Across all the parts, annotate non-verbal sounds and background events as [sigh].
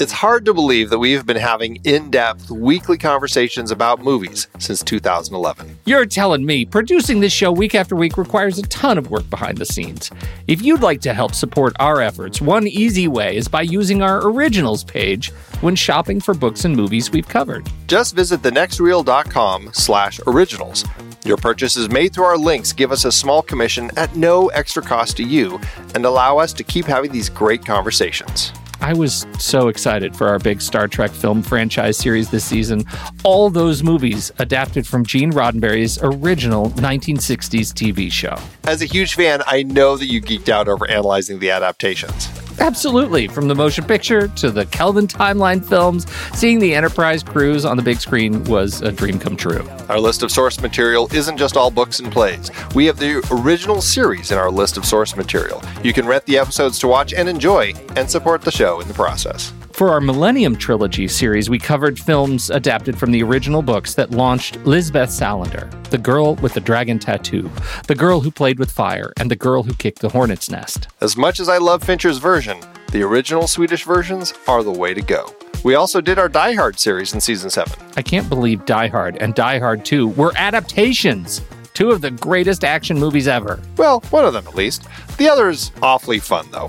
It's hard to believe that we've been having in depth weekly conversations about movies since 2011. You're telling me producing this show week after week requires a ton of work behind the scenes. If you'd like to help support our efforts, one easy way is by using our originals page when shopping for books and movies we've covered. Just visit thenextreel.com slash originals. Your purchases made through our links give us a small commission at no extra cost to you and allow us to keep having these great conversations. I was so excited for our big Star Trek film franchise series this season. All those movies adapted from Gene Roddenberry's original 1960s TV show. As a huge fan, I know that you geeked out over analyzing the adaptations. Absolutely. From the motion picture to the Kelvin timeline films, seeing the Enterprise crews on the big screen was a dream come true. Our list of source material isn't just all books and plays. We have the original series in our list of source material. You can rent the episodes to watch and enjoy and support the show in the process. For our Millennium Trilogy series, we covered films adapted from the original books that launched Lisbeth Salander, The Girl with the Dragon Tattoo, The Girl Who Played with Fire, and The Girl Who Kicked the Hornet's Nest. As much as I love Fincher's version, the original Swedish versions are the way to go. We also did our Die Hard series in season 7. I can't believe Die Hard and Die Hard 2 were adaptations. Two of the greatest action movies ever. Well, one of them at least. The other is awfully fun, though.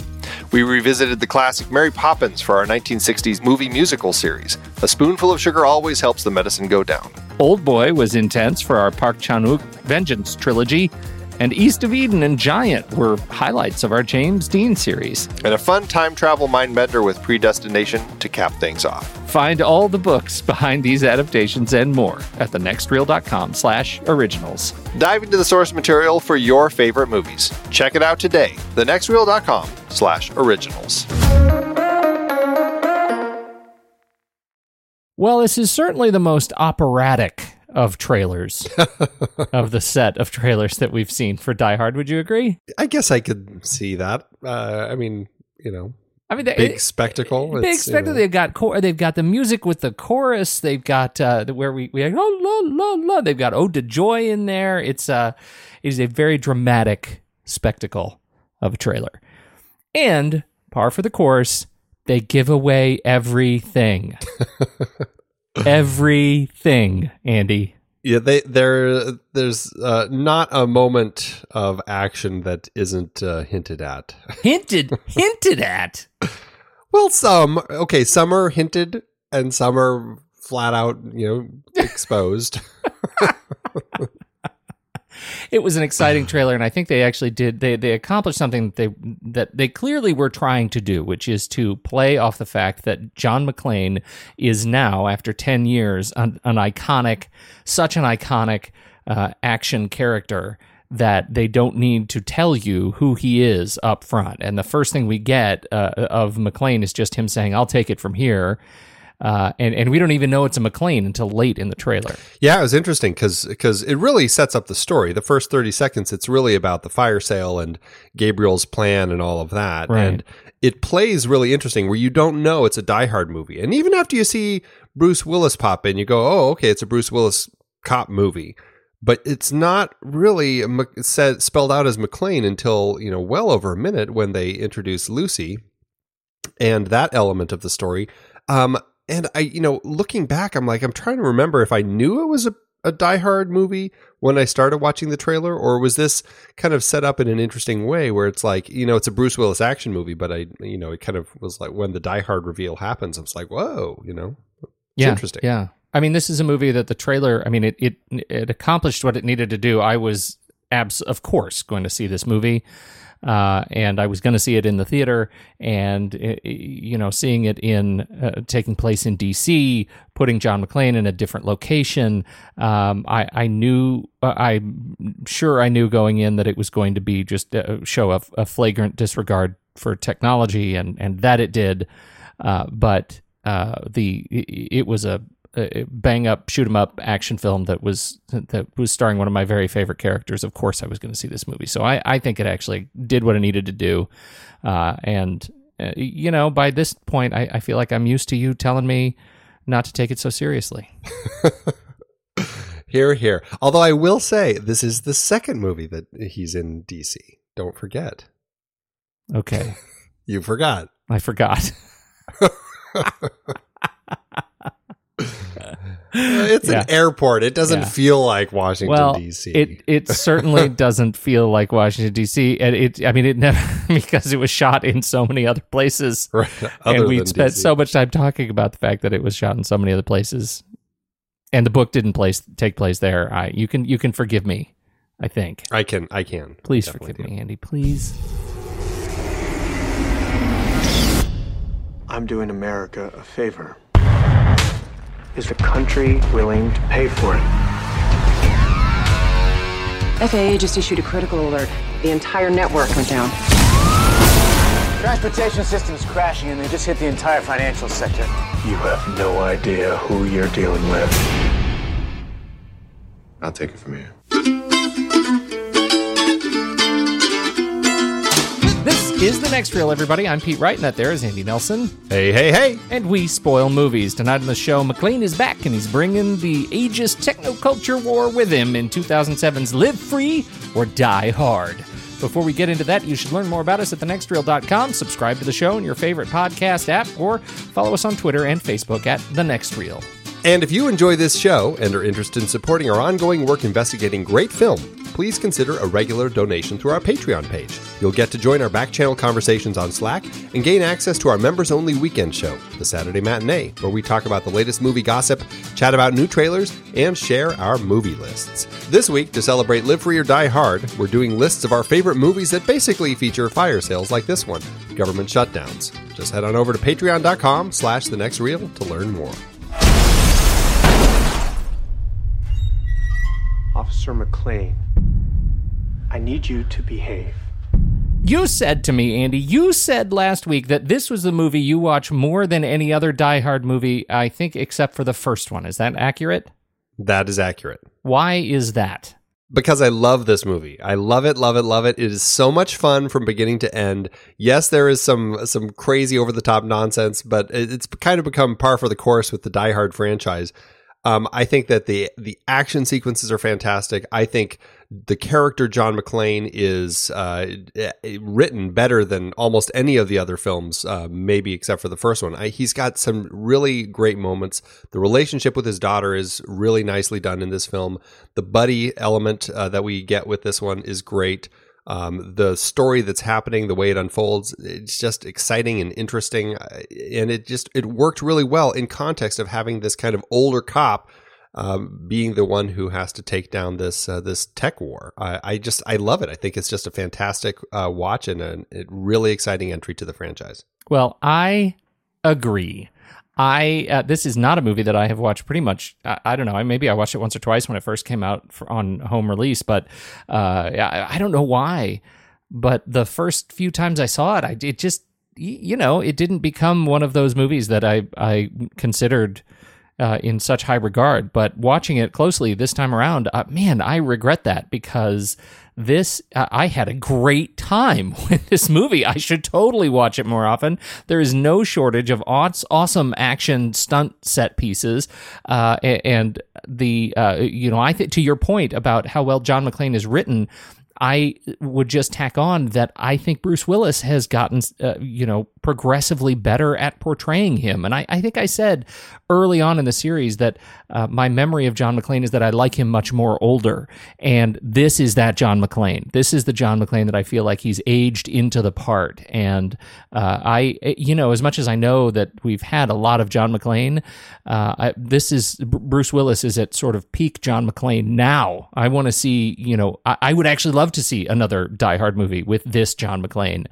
We revisited the classic Mary Poppins for our 1960s movie musical series. A spoonful of sugar always helps the medicine go down. Old Boy was intense for our Park Chan Wook Vengeance trilogy. And East of Eden and Giant were highlights of our James Dean series. And a fun time travel mind bender with Predestination to cap things off. Find all the books behind these adaptations and more at thenextreel.com slash originals. Dive into the source material for your favorite movies. Check it out today. Thenextreel.com slash originals. Well, this is certainly the most operatic of trailers [laughs] of the set of trailers that we've seen for Die Hard. Would you agree? I guess I could see that. Uh, I mean, you know, I mean, big spectacle. Big It's, you spectacle. know, They've got chor- they've got the music with the chorus. They've got uh, where we we la la la la. They've got Ode to Joy in there. It's uh, it is a very dramatic spectacle of a trailer, and par for the course, they give away everything. [laughs] everything, Andy. Yeah, they there. There's uh, not a moment of action that isn't uh, hinted at. [laughs] Hinted, hinted at. Well, some okay, some are hinted, and some are flat out, you know, [laughs] exposed. [laughs] it was an exciting trailer, and I think they actually did. They they accomplished something that they that they clearly were trying to do, which is to play off the fact that John McClane is now, after ten years, an, an iconic, such an iconic uh, action character that they don't need to tell you who he is up front. And the first thing we get uh, of McClane is just him saying, "I'll take it from here." Uh, and and we don't even know it's a McClane until late in the trailer. Yeah, it was interesting because because it really sets up the story. The first thirty seconds, it's really about the fire sale and Gabriel's plan and all of that, Right. and it plays really interesting where you don't know it's a Die Hard movie, and even after you see Bruce Willis pop in, you go, "Oh, okay, it's a Bruce Willis cop movie." But it's not really said spelled out as McClane until you know well over a minute when they introduce Lucy and that element of the story. Um, and I, you know, looking back, I'm like, I'm trying to remember if I knew it was a, a Die Hard movie when I started watching the trailer, or was this kind of set up in an interesting way where it's like, you know, it's a Bruce Willis action movie, but I, you know, it kind of was like when the Die Hard reveal happens, I was like, whoa, you know, it's yeah, interesting. Yeah. I mean, this is a movie that the trailer. I mean, it it it accomplished what it needed to do. I was abs of course going to see this movie, uh, and I was going to see it in the theater, and uh, you know, seeing it in uh, taking place in D.C., putting John McClane in a different location. Um, I I knew uh, I'm sure I knew going in that it was going to be just a show of a flagrant disregard for technology, and and that it did. Uh, but uh, the it was a, a bang up shoot 'em up action film that was that was starring one of my very favorite characters. Of course, I was going to see this movie, so I I think it actually did what it needed to do, uh, and uh, you know by this point I, I feel like I'm used to you telling me not to take it so seriously. [laughs] Here, here. Although I will say, this is the second movie that he's in DC. Don't forget. Okay, [laughs] You forgot. I forgot. [laughs] [laughs] It's Yeah. an airport. It doesn't Yeah. feel like Washington well, D.C. it it [laughs] certainly doesn't feel like Washington D.C. and it I mean it never [laughs] because it was shot in so many other places. right, other and we spent DC. so much time talking about the fact that it was shot in so many other places, and the book didn't place take place there. I you can you can forgive me. I think. I can. I can. Please Definitely forgive do. me, Andy. Please. I'm doing America a favor. Is the country willing to pay for it? FAA just issued a critical alert. The entire network went down. Transportation system's crashing and they just hit the entire financial sector. You have no idea who you're dealing with. I'll take it from here. Is the next reel, everybody. I'm Pete Wright, and that there is Andy Nelson. Hey, hey, hey! And we spoil movies. Tonight on the show, McClane is back and he's bringing the ageist technoculture war with him in 2007's Live Free or Die Hard. Before we get into that, you should learn more about us at thenextreel.com, subscribe to the show in your favorite podcast app, or follow us on Twitter and Facebook at The Next Reel. And if you enjoy this show and are interested in supporting our ongoing work investigating great film, please consider a regular donation through our Patreon page. You'll get to join our back channel conversations on Slack and gain access to our members only weekend show, The Saturday Matinee, where we talk about the latest movie gossip, chat about new trailers, and share our movie lists. This week, to celebrate Live Free or Die Hard, we're doing lists of our favorite movies that basically feature fire sales like this one, government shutdowns. Just head on over to patreon.com slash the next reel to learn more. Officer McClane, I need you to behave. You said to me, Andy, you said last week that this was the movie you watch more than any other Die Hard movie, I think, except for the first one. Is that accurate? That is accurate. Why is that? because I love this movie. I love it, love it, love it. It is so much fun from beginning to end. Yes, there is some some crazy over the top nonsense, but it's kind of become par for the course with the Die Hard franchise. Um, I think that the the action sequences are fantastic. I think the character John McClane is uh, written better than almost any of the other films, uh, maybe except for the first one. I, he's got some really great moments. The relationship with his daughter is really nicely done in this film. The buddy element uh, that we get with this one is great. Um, the story that's happening, the way it unfolds, it's just exciting and interesting, uh, and it just it worked really well in context of having this kind of older cop um, being the one who has to take down this uh, this tech war. I, I just I love it. I think it's just a fantastic uh, watch and a, a really exciting entry to the franchise. Well, I agree. I uh, this is not a movie that I have watched pretty much. I, I don't know. I maybe I watched it once or twice when it first came out for, on home release, but uh, I, I don't know why. But the first few times I saw it, I it just you know, it didn't become one of those movies that I I considered uh, in such high regard. But watching it closely this time around, uh, man, I regret that because this uh, I had a great time [laughs] with this movie. I should totally watch it more often. There is no shortage of awesome action stunt set pieces, uh, and the uh, you know I think to your point about how well John McClane is written. I would just tack on that I think Bruce Willis has gotten, uh, you know, progressively better at portraying him. And I, I think I said early on in the series that uh, my memory of John McClane is that I like him much more older. And this is that John McClane. This is the John McClane that I feel like he's aged into the part. And uh, I, you know, as much as I know that we've had a lot of John McClane, uh, I, this is Bruce Willis is at sort of peak John McClane now. I want to see, you know, I, I would actually love to see another Die Hard movie with this John McClane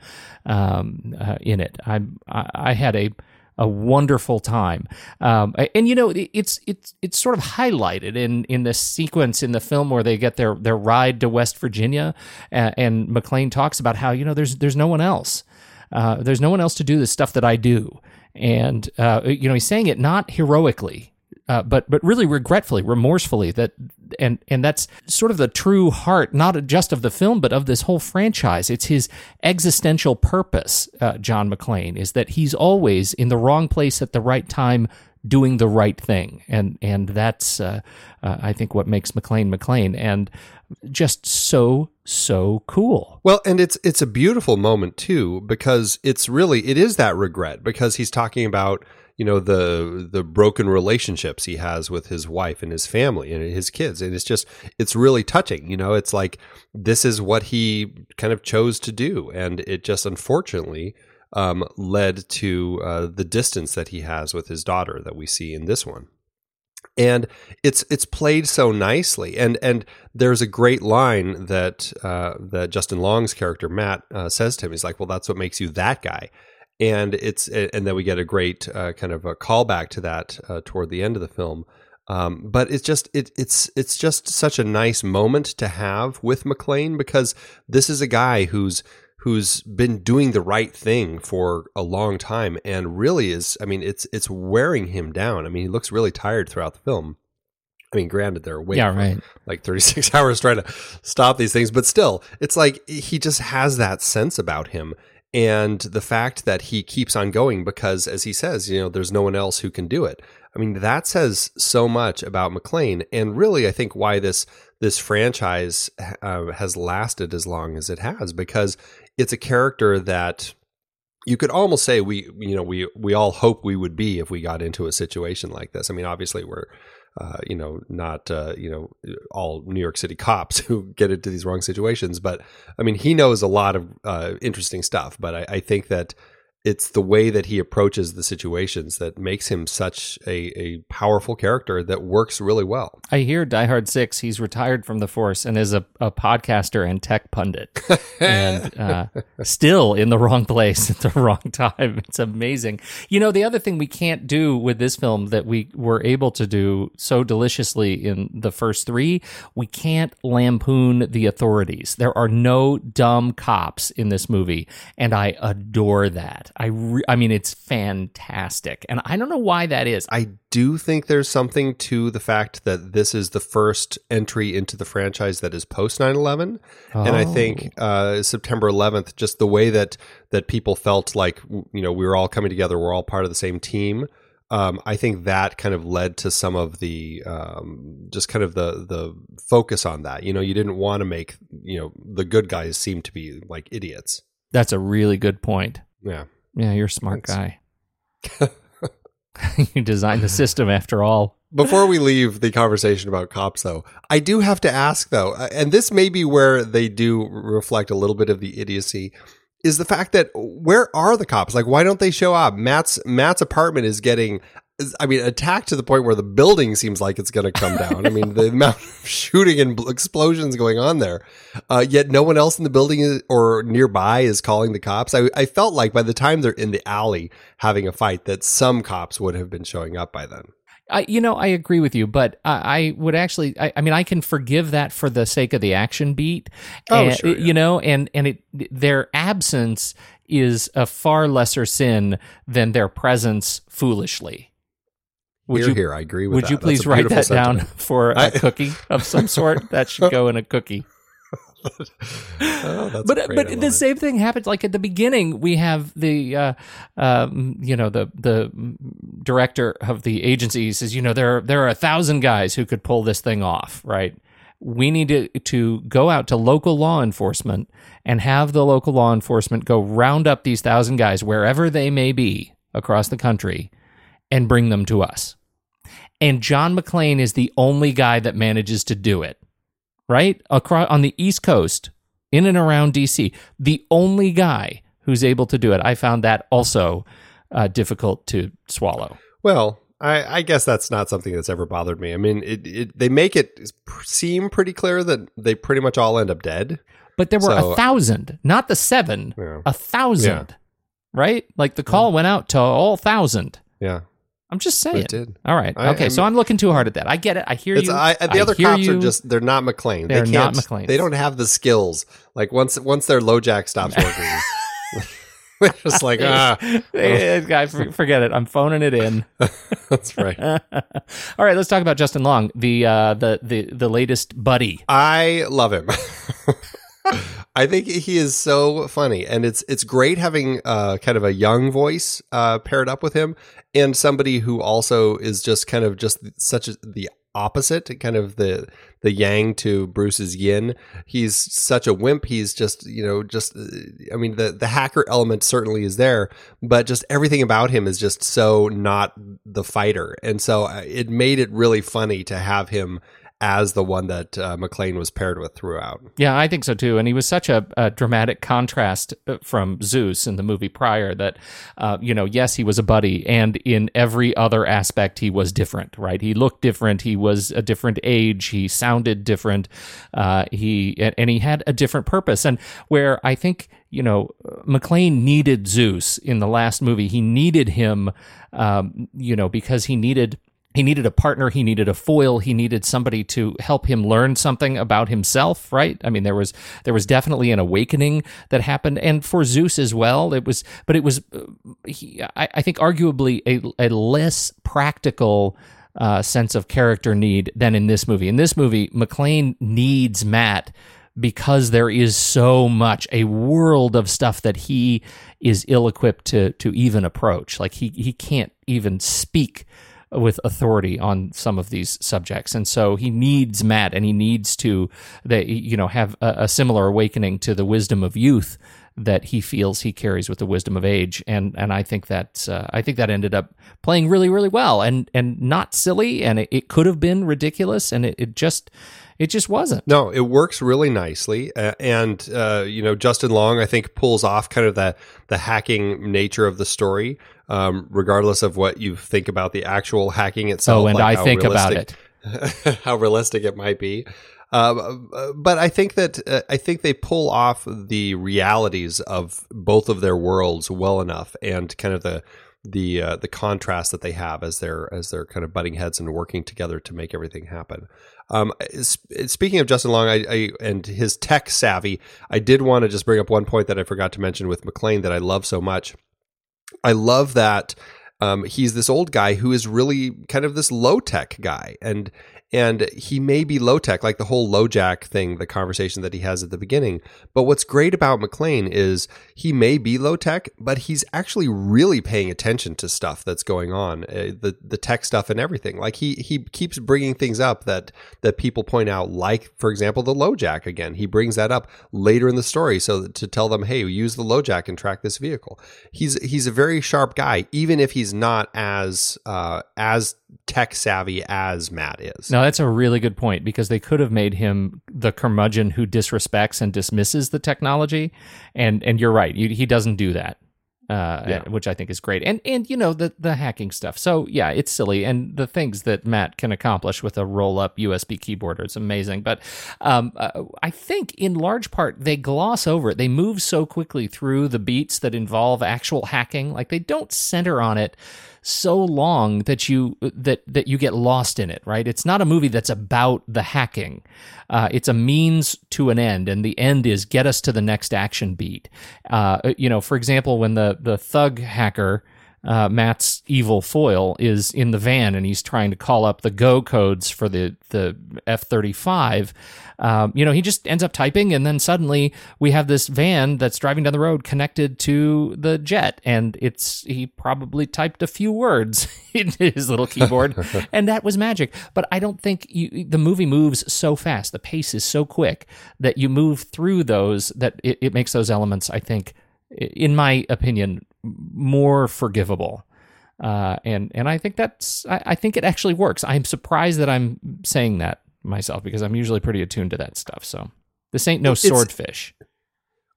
um, uh, in it. I, I had a a wonderful time, um, and you know it's it's it's sort of highlighted in in this sequence in the film where they get their their ride to West Virginia, and, and McClane talks about how you know there's there's no one else, uh, there's no one else to do the stuff that I do, and uh, you know he's saying it not heroically. Uh, but but really regretfully, remorsefully that and and that's sort of the true heart, not just of the film, but of this whole franchise. It's his existential purpose, uh, John McClane, is that he's always in the wrong place at the right time, doing the right thing, and and that's uh, uh, I think what makes McClane McClane, and just so so cool. Well, and it's it's a beautiful moment too because it's really it is that regret because he's talking about you know the the broken relationships he has with his wife and his family and his kids. And it's just it's really touching you know it's like this is what he kind of chose to do. And it just unfortunately um, led to uh, the distance that he has with his daughter that we see in this one. And it's it's played so nicely. And and there's a great line that uh, that Justin Long's character Matt uh, says to him. He's like well that's what makes you that guy and it's and then we get a great uh, kind of a callback to that uh, toward the end of the film. Um, but it's just it, it's it's just such a nice moment to have with McClane because this is a guy who's who's been doing the right thing for a long time and really is I mean it's it's wearing him down. I mean he looks really tired throughout the film. I mean, granted, they're awake yeah, right. like 36 [laughs] hours trying to stop these things, but still, it's like he just has that sense about him and the fact that he keeps on going because as he says you know there's no one else who can do it. I mean that says so much about McClane and really i think why this this franchise uh, has lasted as long as it has because it's a character that you could almost say we you know we we all hope we would be if we got into a situation like this. I mean obviously we're uh, you know, not uh, you know all New York City cops [laughs] who get into these wrong situations. But I mean, he knows a lot of uh, interesting stuff. But I, I, think that it's the way that he approaches the situations that makes him such a, a powerful character that works really well. I hear Die Hard 6, he's retired from the force and is a, a podcaster and tech pundit. [laughs] and uh, still in the wrong place at the [laughs] wrong time. It's amazing. You know, the other thing we can't do with this film that we were able to do so deliciously in the first three, we can't lampoon the authorities. There are no dumb cops in this movie, and I adore that. I re- I mean, it's fantastic, and I don't know why that is. I do think there's something to the fact that this is the first entry into the franchise that is post 9/11, oh. and I think uh, September 11th, just the way that that people felt like you know we were all coming together, we're all part of the same team. Um, I think that kind of led to some of the um, just kind of the the focus on that. You know, you didn't want to make you know the good guys seem to be like idiots. That's a really good point. Yeah. Yeah, you're a smart Thanks. guy. [laughs] [laughs] you designed the system after all. Before we leave the conversation about cops, though, I do have to ask, though, uh, and this may be where they do reflect a little bit of the idiocy, is the fact that where are the cops? Like, why don't they show up? Matt's Matt's apartment is getting I mean, attacked to the point where the building seems like it's going to come down. I mean, the [laughs] amount of shooting and explosions going on there, uh, yet no one else in the building is, or nearby is calling the cops. I, I felt like by the time they're in the alley having a fight, that some cops would have been showing up by then. I, you know, I agree with you, but I, I would actually, I, I, mean, I can forgive that for the sake of the action beat. Oh, and, sure. Yeah. You know, and and it their absence is a far lesser sin than their presence foolishly. Would here, you here, I agree with would that. you please write that beautiful down [laughs] for a I- cookie of some sort? That should go in a cookie. [laughs] Oh, that's but great. But the same thing happens. Like at the beginning, we have the uh, um, you know the the director of the agency says, you know, there there are a thousand guys who could pull this thing off, right? We need to to go out to local law enforcement and have the local law enforcement go round up these thousand guys wherever they may be across the country and bring them to us. And John McClane is the only guy that manages to do it right across on the east coast in and around dc the only guy who's able to do it i found that also uh, difficult to swallow Well, I, I guess that's not something that's ever bothered me. I mean, it, it they make it seem pretty clear that they pretty much all end up dead. but there were So- a thousand not the seven Yeah. a thousand right like the call went out to all thousand Yeah, i'm just It saying did. all right I- okay I'm- so i'm looking too hard at that i get it i hear It's, you I, the other cops you. are just they're not McClane. They're they not can't, McClanes. They don't have the skills. Like once once their LoJack stops working, [laughs] [laughs] they're just like ah, [laughs] Eh, guy forget it i'm phoning it in that's right. all right let's talk about justin long the uh the the, the latest buddy I love him. I think he is so funny, and it's it's great having uh, kind of a young voice uh, paired up with him, and somebody who also is just kind of just such a, the opposite, kind of the the yang to Bruce's yin. He's such a wimp. He's just you know just I mean the the hacker element certainly is there, but just everything about him is just so not the fighter, and so uh, it made it really funny to have him as the one that uh, McClane was paired with throughout. Yeah, I think so too. And he was such a, a dramatic contrast uh, from Zeus in the movie prior that, uh, you know, yes, he was a buddy, and in every other aspect, he was different, right? He looked different. He was a different age. He sounded different. Uh, he and, he had a different purpose. And where I think you know, McClane needed Zeus in the last movie. He needed him, um, you know, because he needed he needed a partner. He needed a foil. He needed somebody to help him learn something about himself right? I mean there was there was definitely an awakening that happened. And for zeus as well it was but it was uh, he, I, I think arguably a, a less practical uh, sense of character need than in this movie. In this movie McClane needs matt because there is so much a world of stuff that he is ill equipped to to even approach. Like he he can't even speak with authority on some of these subjects. And so he needs matt and he needs to they you know have a, a similar awakening to the wisdom of youth that he feels he carries with the wisdom of age. And and I think that uh, I think that ended up playing really really well. And and not silly and it, it could have been ridiculous and it, it just it just wasn't No, it works really nicely, uh, and uh, you know Justin Long, I think, pulls off kind of that the hacking nature of the story, um, regardless of what you think about the actual hacking itself. oh and like I think about it [laughs] how realistic it might be. Um, uh, but I think that uh, I think they pull off the realities of both of their worlds well enough, and kind of the the uh, the contrast that they have as they're as they're kind of butting heads and working together to make everything happen. Um, speaking of Justin Long, I, I and his tech savvy, I did want to just bring up one point that I forgot to mention with McClane that I love so much. I love that um, he's this old guy who is really kind of this low tech guy, and and he may be low tech, like the whole LoJack thing, the conversation that he has at the beginning. But what's great about McClane is he may be low tech, but he's actually really paying attention to stuff that's going on, uh, the the tech stuff and everything. Like he he keeps bringing things up that that people point out, like for example the LoJack again. He brings that up later in the story, so to tell them, hey, use the LoJack and track this vehicle. He's he's a very sharp guy, even if he's not as uh, as tech savvy as Matt is. No, that's a really good point because they could have made him the curmudgeon who disrespects and dismisses the technology, and and you're right, he he doesn't do that, uh, Yeah. which I think is great. And and you know the the hacking stuff. So yeah, it's silly, and the things that Matt can accomplish with a roll up USB keyboard it's amazing. But um, uh, I think in large part they gloss over it. They move so quickly through the beats that involve actual hacking, like they don't center on it so long that you that that you get lost in it. Right? It's not a movie that's about the hacking. Uh, it's a means to an end, and the end is get us to the next action beat. Uh, you know, for example, when the the thug hacker uh, Matt's evil foil is in the van and he's trying to call up the go codes for the the F thirty five. Um, you know, he just ends up typing, and then suddenly we have this van that's driving down the road connected to the jet, and it's he probably typed a few words [laughs] in his little keyboard, [laughs] and that was magic. But I don't think you, the movie moves so fast, the pace is so quick that you move through those that it, it makes those elements, I think, in my opinion, more forgivable. Uh, and and I think that's I, I, think it actually works. I'm surprised that I'm saying that myself because I'm usually pretty attuned to that stuff. So this ain't no It's- swordfish.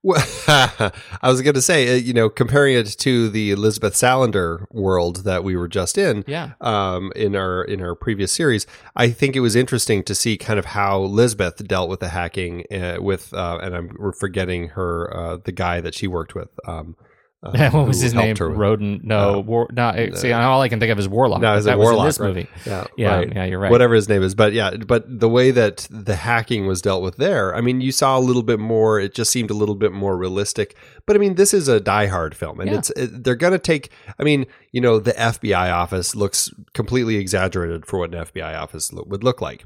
Well, [laughs] I was going to say, uh, you know, comparing it to the Elizabeth Salander world that we were just in, Yeah. um, in our in our previous series, I think it was interesting to see kind of how Elizabeth dealt with the hacking uh, with, uh, and I'm forgetting her, uh, the guy that she worked with. Um, uh, [laughs] what was his name? Rodent? No, Uh, war, no. See, all I can think of is Warlock. No, it's that warlock was in this right? movie. Yeah, Yeah, right. yeah, you're right. Whatever his name is, but yeah, but the way that the hacking was dealt with there, I mean, you saw a little bit more. It just seemed a little bit more realistic. But I mean, this is a Die Hard film, and Yeah. it's it, they're going to take. I mean, you know, the FBI office looks completely exaggerated for what an FBI office lo- would look like.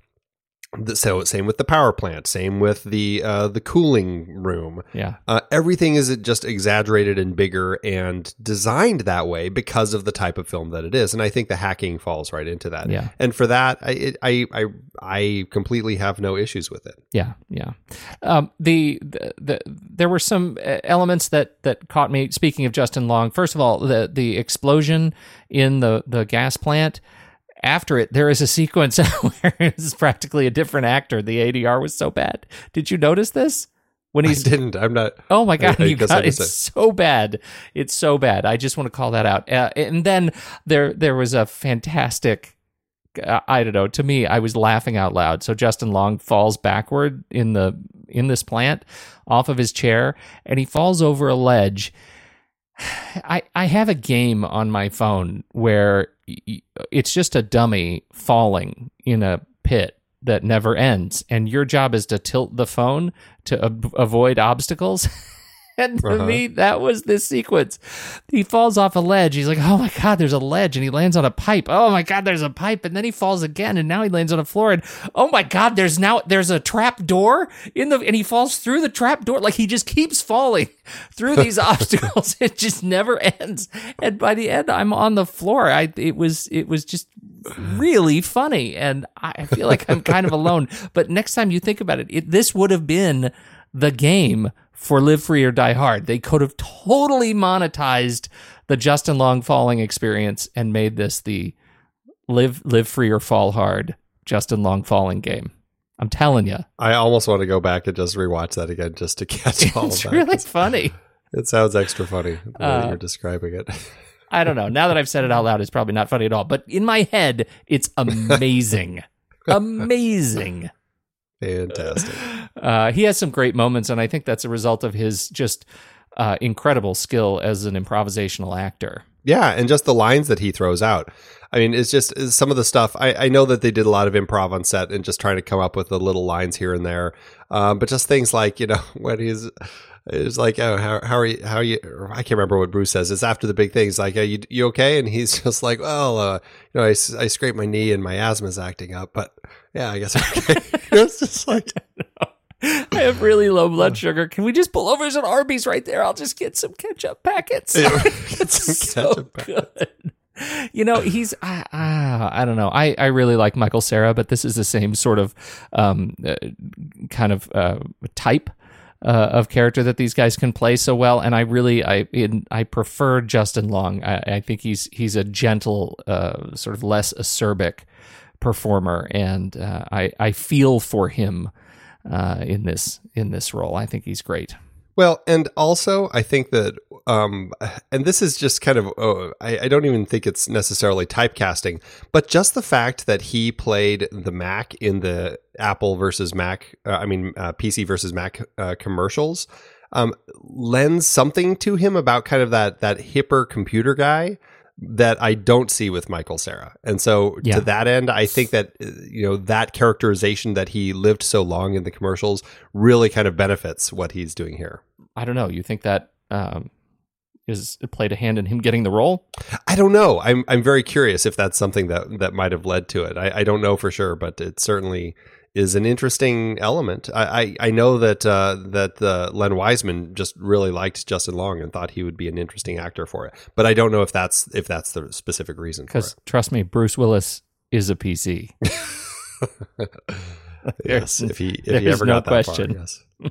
The- So same with the power plant, same with the uh, the cooling room. Yeah, Uh, everything is just exaggerated and bigger and designed that way because of the type of film that it is, and I think the hacking falls right into that. Yeah. and for that, I it, I I I completely have no issues with it. yeah, yeah. Um, the, the the there were some uh, elements that that caught me. Speaking of Justin Long, first of all, the the explosion in the the gas plant. After it, there is a sequence [laughs] where it's practically a different actor. The ADR was so bad. Did you notice this? When I he's didn't. I'm not. [laughs] Oh my god, I you guess got it's so bad. It's so bad. I just want to call that out. Uh, and then there there was a fantastic uh, I don't know, to me I was laughing out loud. So Justin Long falls backward in the in this plant off of his chair and he falls over a ledge. [sighs] I I have a game on my phone where it's just a dummy falling in a pit that never ends and your job is to tilt the phone to ab- avoid obstacles. [laughs] And to Uh-huh. me, that was this sequence. He falls off a ledge. He's like, "Oh my god, there's a ledge!" And he lands on a pipe. Oh my god, there's a pipe. And then he falls again, and now he lands on a floor. And oh my god, there's now there's a trap door in the, and he falls through the trap door. Like he just keeps falling [laughs] through these [laughs] obstacles. It just never ends. And by the end, I'm on the floor. I it was it was just really funny, and I I feel like I'm kind of [laughs] alone. But next time you think about it, it this would have been the game for Live Free or Die Hard. They could have totally monetized the Justin Long falling experience and made this the Live Live Free or Fall Hard Justin Long falling game. I'm telling you, I almost want to go back and just rewatch that again just to [laughs] catch all it's of that. really funny. It sounds extra funny the way Uh, you're describing it. [laughs] I don't know. Now that I've said it out loud, it's probably not funny at all. But in my head, it's [laughs] amazing. amazing. Fantastic. [laughs] Uh, he has some great moments, and I think that's a result of his just uh, incredible skill as an improvisational actor. Yeah, and just the lines that he throws out. I mean, it's just it's some of the stuff. I, I know that they did a lot of improv on set and just trying to come up with the little lines here and there. Um, but just things like you know [laughs] when he's it's like oh how how are you how are you or I can't remember what Bruce says. It's after the big thing. It's like are you you okay? And he's [laughs] just like well uh, you know I, I scraped my knee and my asthma's acting up, but yeah I guess [laughs] okay. [laughs] it's just like [laughs] I have really low blood sugar. Can we just pull over to an Arby's right there? I'll just get some ketchup packets. it's some so ketchup good. You know, he's I I I don't know. I I really like Michael Cera, but this is the same sort of um uh, kind of uh, type. Uh, of character that these guys can play so well, and I really I in, I prefer Justin Long. I, I think he's he's a gentle, uh, sort of less acerbic performer, and uh, I I feel for him uh, in this in this role. I think he's great. Well, and also I think that, um, and this is just kind of, oh, I, I don't even think it's necessarily typecasting, but just the fact that he played the Mac in the Apple versus Mac, uh, I mean, uh, PC versus Mac uh, commercials, um, lends something to him about kind of that that hipper computer guy that I don't see with Michael Cera. And so Yeah. to that end, I think that uh, you know that characterization that he lived so long in the commercials really kind of benefits what he's doing here. I don't know. You think that um, is it played a hand in him getting the role? I don't know. I'm I'm very curious if that's something that that might have led to it. I, I don't know for sure, but it certainly is an interesting element. I I, I know that uh, that uh, Len Wiseman just really liked Justin Long and thought he would be an interesting actor for it, but I don't know if that's if that's the specific reason Because trust me, Bruce Willis is a PC. [laughs] Yes, if he if he ever no got that question. far, yes. [laughs]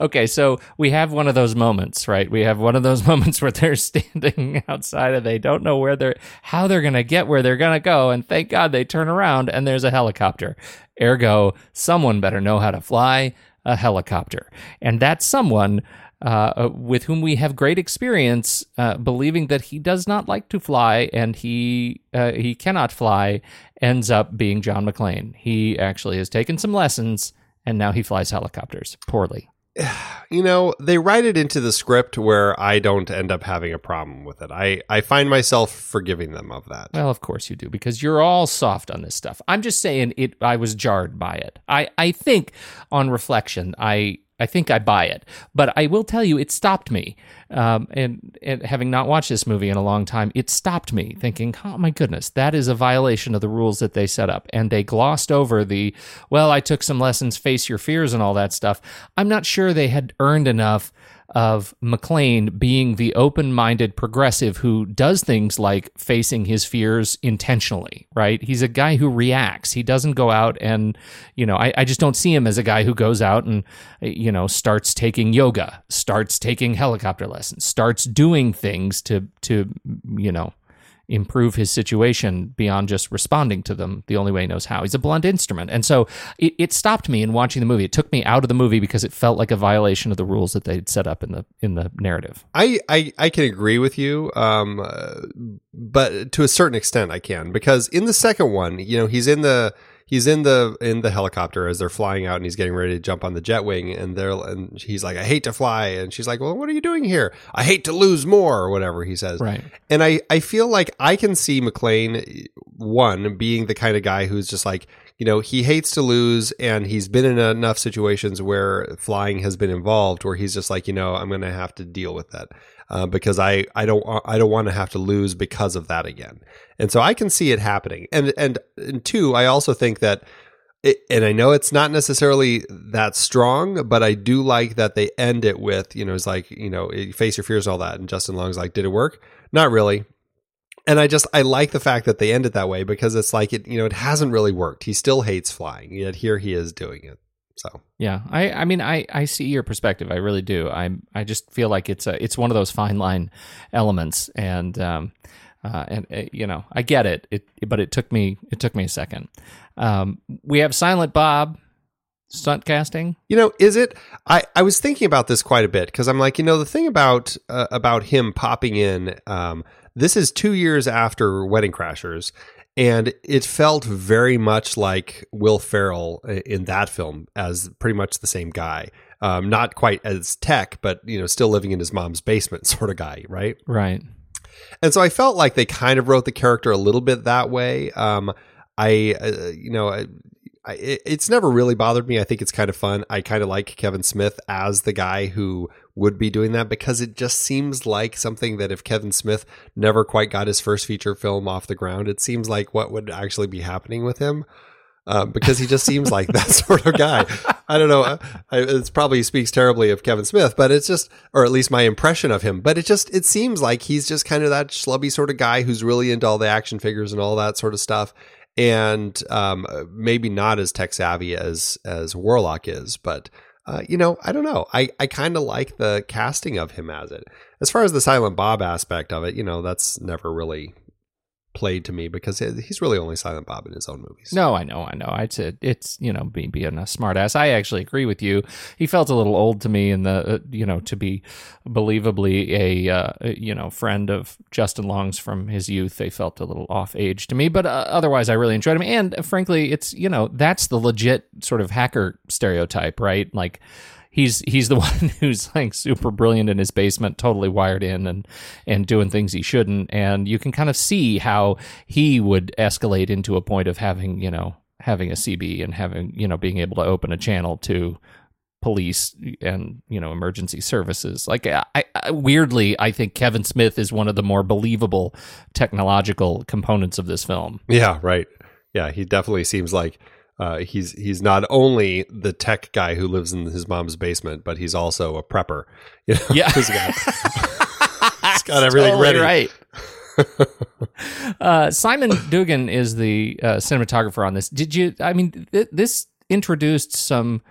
Okay, so we have one of those moments, right? We have one of those [laughs] moments where they're standing [laughs] outside and they don't know where they're how they're going to get where they're going to go and thank God they turn around and there's a helicopter. Ergo, someone better know how to fly a helicopter. And that someone uh, with whom we have great experience, uh, believing that he does not like to fly and he uh, he cannot fly, ends up being John McClane. He actually has taken some lessons and now he flies helicopters poorly. [sighs] you know, they write it into the script where I don't end up having a problem with it. I, I find myself forgiving them of that. Well, of course you do, because you're all soft on this stuff. I'm just saying it. I was jarred by it. I, I think, on reflection, I I think I buy it. But I will tell you, it stopped me. Um, and, and having not watched this movie in a long time, it stopped me thinking, oh my goodness, that is a violation of the rules that they set up. And they glossed over the, well, I took some lessons, face your fears, and all that stuff. I'm not sure they had earned enough of McClane being the open minded progressive who does things like facing his fears intentionally, right? He's a guy who reacts. He doesn't go out and, you know, I, I just don't see him as a guy who goes out and, you know, starts taking yoga, starts taking helicopter lessons, starts doing things to, to, you know, improve his situation beyond just responding to them the only way he knows how. He's a blunt instrument. And so it, it stopped me in watching the movie. It took me out of the movie because it felt like a violation of the rules that they'd set up in the in the narrative. I, I, I can agree with you, um, uh, but to a certain extent, I can because in the second one, you know, he's in the he's in the in the helicopter as they're flying out, and he's getting ready to jump on the jet wing, and they're and he's like, "I hate to fly," and she's like, "Well, what are you doing here? I hate to lose more," or whatever he says. Right. And I I feel like I can see McClane one being the kind of guy who's just like you know he hates to lose and he's been in enough situations where flying has been involved where he's just like you know i'm going to have to deal with that uh, because i i don't i don't want to have to lose because of that again and so i can see it happening and and, and two i also think that it, and I know it's not necessarily that strong, but I do like that they end it with, you know, it's like, you know, face your fears all that. And Justin Long's like, did it work? Not really and I just I like the fact that they end it that way because it's like it you know it hasn't really worked. He still hates flying, yet here he is doing it. So Yeah, I, I mean, I, I see your perspective. I really do. I, I just feel like it's a, it's one of those fine line elements, and, um, uh, and uh, you know, I get it. It, but it took me, it took me a second. Um, we have Silent Bob stunt casting. you know, is it? I I was thinking about this quite a bit because I'm like, you know, the thing about uh, about him popping in, um, this is two years after Wedding Crashers. And it felt very much like Will Ferrell in that film as pretty much the same guy. Um, not quite as tech, but you know, still living in his mom's basement, [laughs] sort of guy, right? Right. And so I felt like they kind of wrote the character a little bit that way. Um, I, uh, you know, I, I, it's never really bothered me. I think it's kind of fun. I kind of like Kevin Smith as the guy who would be doing that because it just seems like something that if Kevin Smith never quite got his first feature film off the ground, it seems like what would actually be happening with him. Um, because he just seems like that [laughs] sort of guy. I don't know. I, it's probably speaks terribly of Kevin Smith, but it's just, or at least my impression of him. But it just, it seems like he's just kind of that schlubby sort of guy who's really into all the action figures and all that sort of stuff, and um, maybe not as tech savvy as as Warlock is. But uh, you know, I don't know. I I kind of like the casting of him as it. As far as the Silent Bob aspect of it, you know, that's never really played to me because he's really only Silent Bob in his own movies. No, I know, I know. I'd say it's you know being being a smartass. I actually agree with you. He felt a little old to me in the uh, you know to be believably a uh, you know friend of Justin Long's from his youth. They felt a little off age to me, but uh, otherwise I really enjoyed him. And uh, frankly, it's you know that's the legit sort of hacker stereotype, right? Like he's he's the [laughs] one who's like super brilliant in his basement, totally wired in and and doing things he shouldn't. And you can kind of see how he would escalate into a point of having you know having a CB and having you know being able to open a channel to police and you know emergency services like I, I, weirdly i think kevin smith is one of the more believable technological components of this film Yeah, right. Yeah, he definitely seems like uh, he's he's not only the tech guy who lives in his mom's basement, but he's also a prepper. [laughs] You know, Yeah. he's got, [laughs] he's got everything Totally ready. right [laughs] uh, Simon Duggan is the uh, cinematographer on this did you i mean th- this introduced some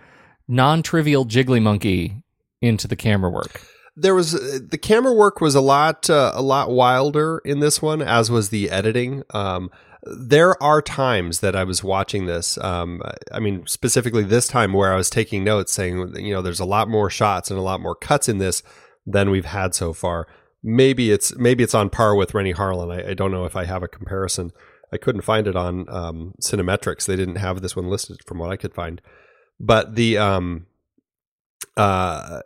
non-trivial jiggly monkey into the camera work There was the camera work was a lot uh, a lot wilder in this one, as was the editing. Um, there are times that I was watching this. Um, I mean, specifically this time where I was taking notes, saying, you know, there's a lot more shots and a lot more cuts in this than we've had so far. Maybe it's maybe it's on par with Renny Harlin. I, I don't know if I have a comparison. I couldn't find it on um, Cinemetrics. They didn't have this one listed from what I could find. But the um, uh,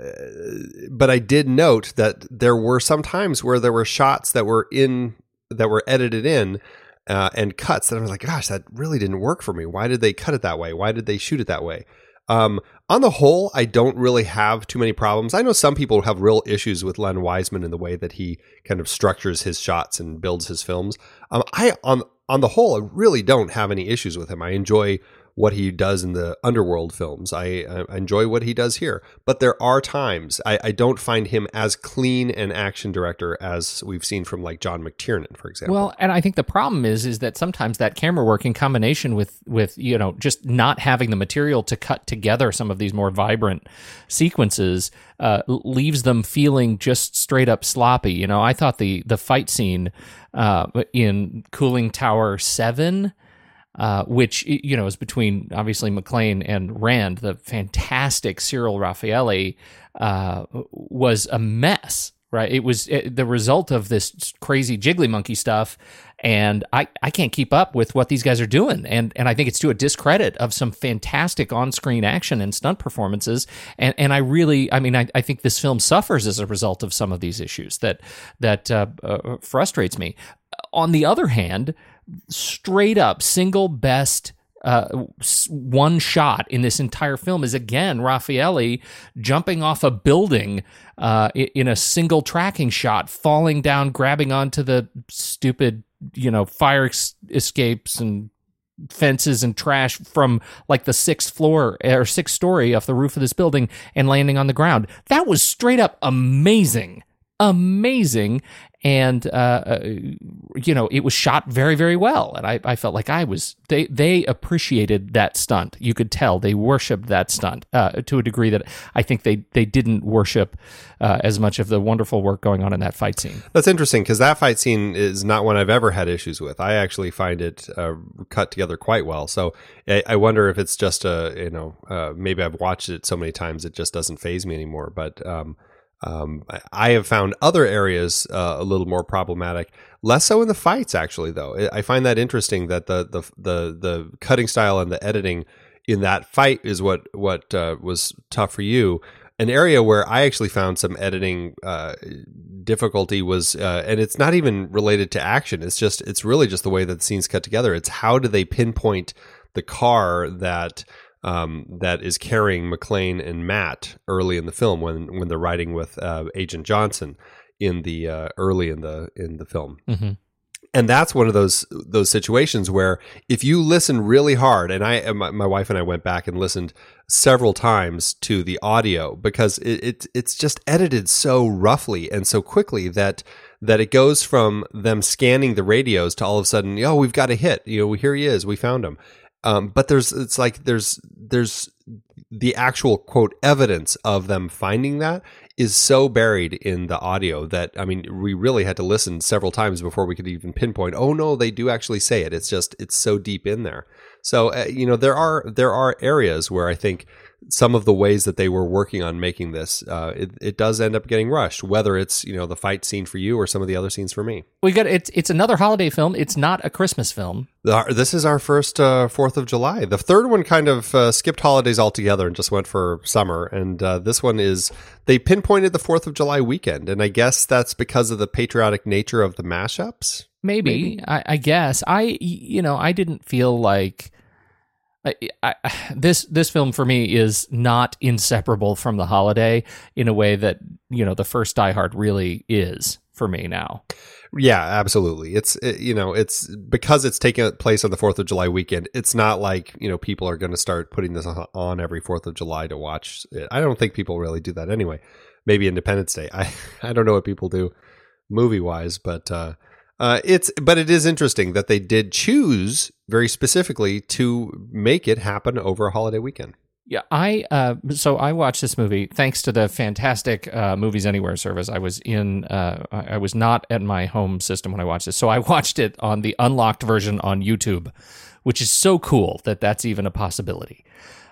but I did note that there were some times where there were shots that were in that were edited in uh, and cuts that I was like, gosh, that really didn't work for me. Why did they cut it that way? Why did they shoot it that way? Um, on the whole, I don't really have too many problems. I know some people have real issues with Len Wiseman in the way that he kind of structures his shots and builds his films. Um, I on on the whole, I really don't have any issues with him. I enjoy what he does in the underworld films. I, I enjoy what he does here, but there are times I, I don't find him as clean an action director as we've seen from like John McTiernan, for example. Well, and I think the problem is is that sometimes that camera work in combination with with you know just not having the material to cut together some of these more vibrant sequences uh, leaves them feeling just straight up sloppy. You know, I thought the the fight scene uh, in Cooling Tower Seven. Uh, which you know is between obviously McClane and Rand, the fantastic Cyril Raffaelli, uh, was a mess. Right, it was it, the result of this crazy jiggly monkey stuff, and I, I can't keep up with what these guys are doing, and and I think it's to a discredit of some fantastic on screen action and stunt performances, and and I really, I mean, I, I think this film suffers as a result of some of these issues that that uh, uh, frustrates me. On the other hand, straight up single best uh, one shot in this entire film is again Raffaelli jumping off a building uh, in a single tracking shot, falling down, grabbing onto the stupid, you know, fire escapes and fences and trash from like the sixth floor or sixth story off the roof of this building and landing on the ground. That was straight up amazing. Amazing and uh, you know it was shot very very well and I, I felt like i was they they appreciated that stunt you could tell they worshiped that stunt uh, to a degree that i think they they didn't worship uh, as much of the wonderful work going on in that fight scene That's interesting because that fight scene is not one I've ever had issues with. I actually find it uh, cut together quite well. So I, I wonder if it's just a you know uh, maybe I've watched it so many times it just doesn't phase me anymore. But um, um, I- have found other areas uh, a little more problematic. Less so in the fights, actually. Though I I find that interesting that the the the the cutting style and the editing in that fight is what what uh, was tough for you. An area where I actually found some editing uh, difficulty was, uh, and it's not even related to action. It's just it's really just the way that the scenes cut together. It's how do they pinpoint the car that um, that is carrying McClane and Matt early in the film when when they're riding with uh, Agent Johnson in the uh, early in the in the film. And that's one of those those situations where if you listen really hard, and I my, my wife and I went back and listened several times to the audio because it, it it's just edited so roughly and so quickly that that it goes from them scanning the radios to all of a sudden, oh, we've got a hit. You know, here he is, we found him. Um, but there's it's like there's there's the actual quote evidence of them finding that is so buried in the audio that I mean we really had to listen several times before we could even pinpoint oh no they do actually say it. It's just it's so deep in there. So uh, you know there are there are areas where I think some of the ways that they were working on making this, uh, it, it does end up getting rushed. Whether it's you know the fight scene for you or some of the other scenes for me. We got it's it's another holiday film. It's not a Christmas film. The- This is our first uh, Fourth of July. The third one kind of uh, skipped holidays altogether and just went for summer. And uh, this one is they pinpointed the Fourth of July weekend, and I guess that's because of the patriotic nature of the mashups. Maybe, I, I guess I you know I didn't feel like. I, [sighs] this this film for me is not inseparable from the holiday in a way that you know the first Die Hard really is for me now. Yeah, absolutely. It's it, you know it's because it's taking place on the Fourth of July weekend. It's not like you know people are going to start putting this on- on every Fourth of July to watch it. I don't think people really do that anyway. Maybe Independence Day. [laughs] I I don't know what people do movie wise, but uh, uh, it's but it is interesting that they did choose very specifically to make it happen over a holiday weekend. Yeah, I uh, so I watched this movie thanks to the fantastic uh, Movies Anywhere service. I was in, uh, I was not at my home system when I watched this, so I [laughs] watched it on the unlocked version on YouTube, which is so cool that that's even a possibility.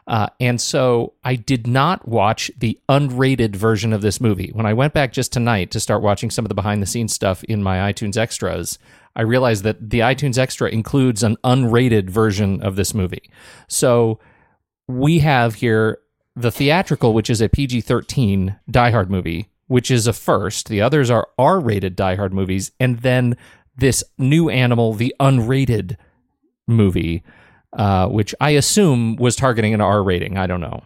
Uh, and so I did not watch the unrated version of this movie. When I went back just tonight to start watching some of the behind the scenes stuff in my iTunes extras, I realized that the iTunes extra includes an unrated version of this movie. So we have here the theatrical, which is a PG 13 Die Hard movie, which is a first. The others are R rated Die Hard movies. And then this new animal, the unrated movie, uh, which I assume was targeting an R rating. I don't know.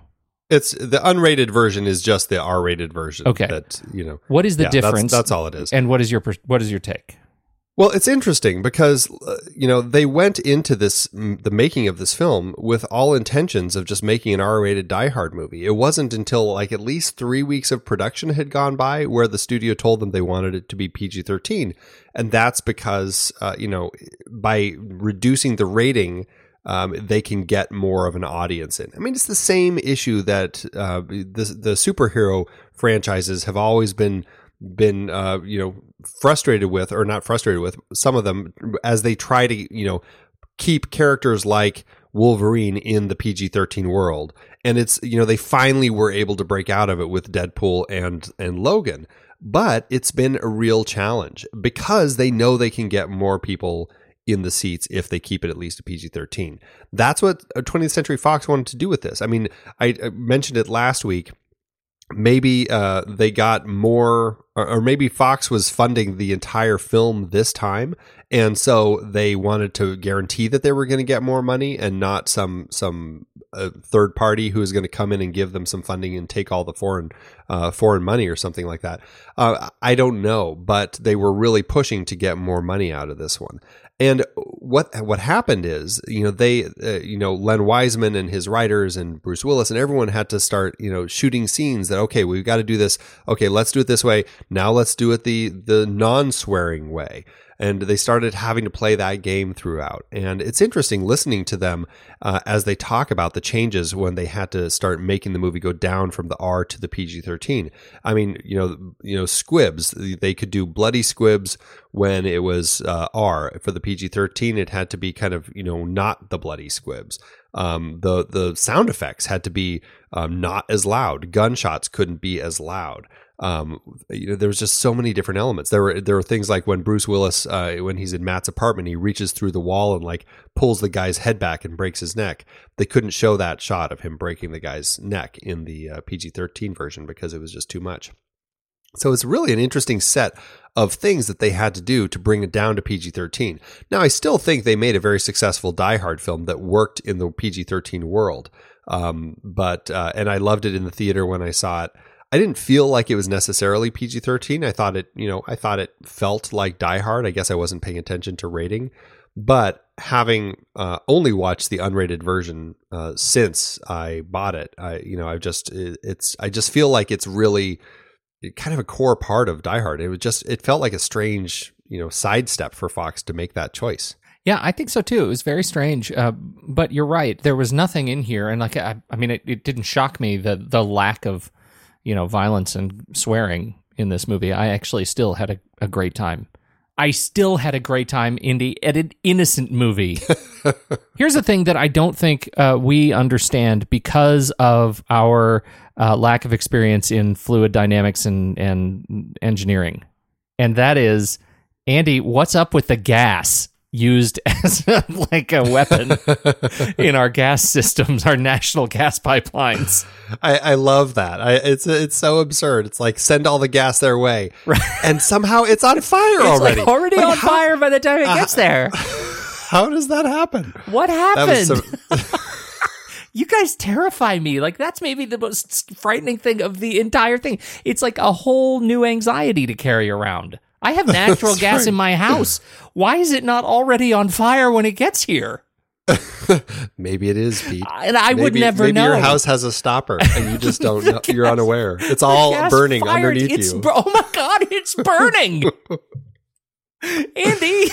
It's the unrated version is just the R-rated version. Okay. that you know. What is the Yeah, difference? that's all it is. And what is your what is your take? Well, it's interesting because uh, you know they went into this m- the making of this film with all intentions of just making an R-rated Die Hard movie. It wasn't until like at least three weeks of production had gone by where the studio told them they wanted it to be PG-13, and that's because uh, you know by reducing the rating. Um, they can get more of an audience in. I mean, it's the same issue that uh, the the superhero franchises have always been been uh, you know frustrated with or not frustrated with some of them as they try to you know keep characters like Wolverine in the PG-13 world and it's you know they finally were able to break out of it with Deadpool and and Logan but it's been a real challenge because they know they can get more people in the seats if they keep it at least a PG 13. That's what 20th Century Fox wanted to do with this. I mean, I mentioned it last week maybe uh, they got more, or, or maybe Fox was funding the entire film this time, and so they wanted to guarantee that they were going to get more money and not some some uh, third party who is going to come in and give them some funding and take all the foreign uh, foreign money or something like that. Uh, I don't know, but they were really pushing to get more money out of this one. And what what happened is, you know, they, uh, you know, Len Wiseman and his writers and Bruce Willis and everyone had to start, you know, shooting scenes that okay, we've got to do this. Okay, let's do it this way. Now let's do it the the non swearing way. And they started having to play that game throughout. And it's interesting listening to them uh, as they talk about the changes when they had to start making the movie go down from the R to the PG thirteen. I mean, you know, you know, squibs. They could do bloody squibs when it was uh, R. For the PG thirteen, it had to be kind of you know not the bloody squibs. Um, the the sound effects had to be um, not as loud. Gunshots couldn't be as loud. Um, you know, there was just so many different elements. There were there were things like when Bruce Willis, uh, when he's in Matt's apartment, he reaches through the wall and like pulls the guy's head back and breaks his neck. They couldn't show that shot of him breaking the guy's neck in the uh, PG thirteen version because it was just too much. So it's really an interesting set of things that they had to do to bring it down to PG 13. Now, I still think they made a very successful Die Hard film that worked in the PG 13 world. Um, but, uh, and I loved it in the theater when I saw it. I didn't feel like it was necessarily PG 13. I thought it, you know, I thought it felt like Die Hard. I guess I wasn't paying attention to rating. But having uh, only watched the unrated version uh, since I bought it, I, you know, I've just, it, it's, I just feel like it's really, kind of a core part of Die Hard. It was just it felt like a strange, you know, sidestep for Fox to make that choice. Yeah, I think so too. It was very strange, uh, but you're right. There was nothing in here, and like I, I mean, it, it didn't shock me the the lack of, you know, violence and swearing in this movie. I actually still had a, a great time. I still had a great time in the at an innocent movie. [laughs] Here's the thing that I don't think uh, we understand because of our uh, lack of experience in fluid dynamics and, and engineering, and that is, Andy, what's up with the gas? Used [laughs] as like a weapon [laughs] in our gas systems, our national gas pipelines. I, I love that. I, it's it's so absurd. It's like send all the gas their way, right. and somehow it's on fire it's already. Like already like on how, fire by the time it gets uh, there. [laughs] How does that happen? What happened? Some- you guys terrify me. Like that's maybe the most frightening thing of the entire thing. It's like a whole new anxiety to carry around. I have [laughs] natural gas right. in my house. Why is it not already on fire when it gets here? [laughs] maybe it is, Pete. And I maybe, would never maybe know. Your house has a stopper, and you just don't [laughs] know. You're unaware. It's all burning fired. underneath it's, you. Oh my god, it's burning, Andy.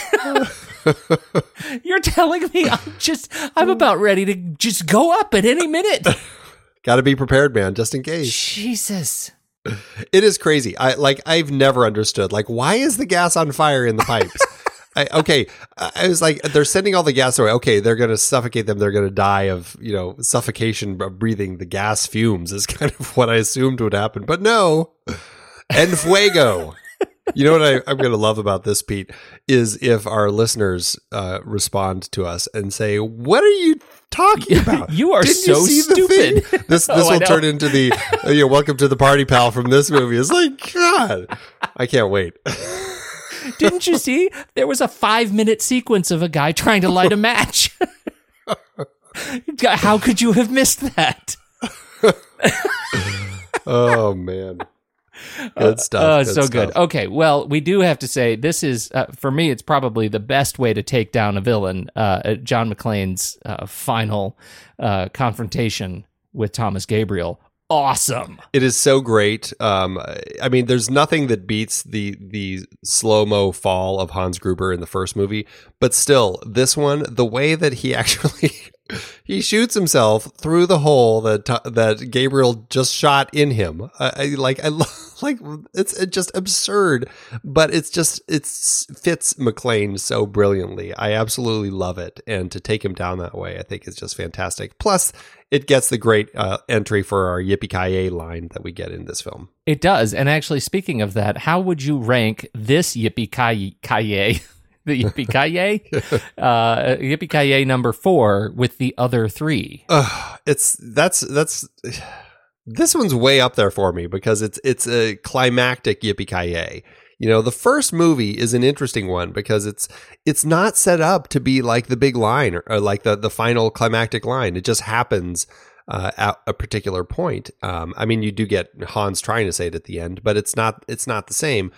you're telling me I'm just I'm about ready to just go up at any minute. Got to be prepared, man, just in case. Jesus. It is crazy. I like I've never understood like why is the gas on fire in the pipes? [laughs] I, okay, I was like, they're sending all the gas away. Okay, they're going to suffocate them. They're going to die of, you know, suffocation of breathing the gas fumes is [laughs] kind of what I assumed would happen. But no, [laughs] en fuego. You know what I, am going to love about this, Pete, is if our listeners uh, respond to us and say, "What are you talking [laughs] about? you are Didn't so you stupid." [laughs] This this oh, will turn into the uh, you know, welcome to the party pal from this movie. It's like God, I can't wait. [laughs] Didn't you see? There was a five minute sequence of a guy trying to light a match. How could you have missed that? oh man. [laughs] Good stuff. Uh, good so stuff. good. Okay, well, we do have to say this is uh, for me. It's probably the best way to take down a villain. Uh, John McClane's uh, final uh, confrontation with Thomas Gabriel. Awesome. It is so great. Um, I mean, there's nothing that beats the the slow mo fall of Hans Gruber in the first movie, but still, this one, the way that he [laughs] actually [laughs] he shoots himself through the hole that that Gabriel just shot in him. I, I like I [laughs] like it's just absurd, but it's just it fits McClane so brilliantly. I absolutely love it, and to take him down that way, I think is just fantastic. Plus, it gets the great uh, entry for our yippee ki line that we get in this film. It does, and actually, speaking of that, how would you rank this yippee ki [laughs] the [laughs] Yippee Ki [laughs] uh, Yippee Ki number four with the other three. Uh, it's that's that's this one's way up there for me because it's it's a climactic Yippee Ki You know, the first movie is an interesting one because it's it's not set up to be like the big line or, or like the the final climactic line. It just happens uh, at a particular point. Um, I mean, you do get Hans trying to say it at the end, but it's not it's not the same.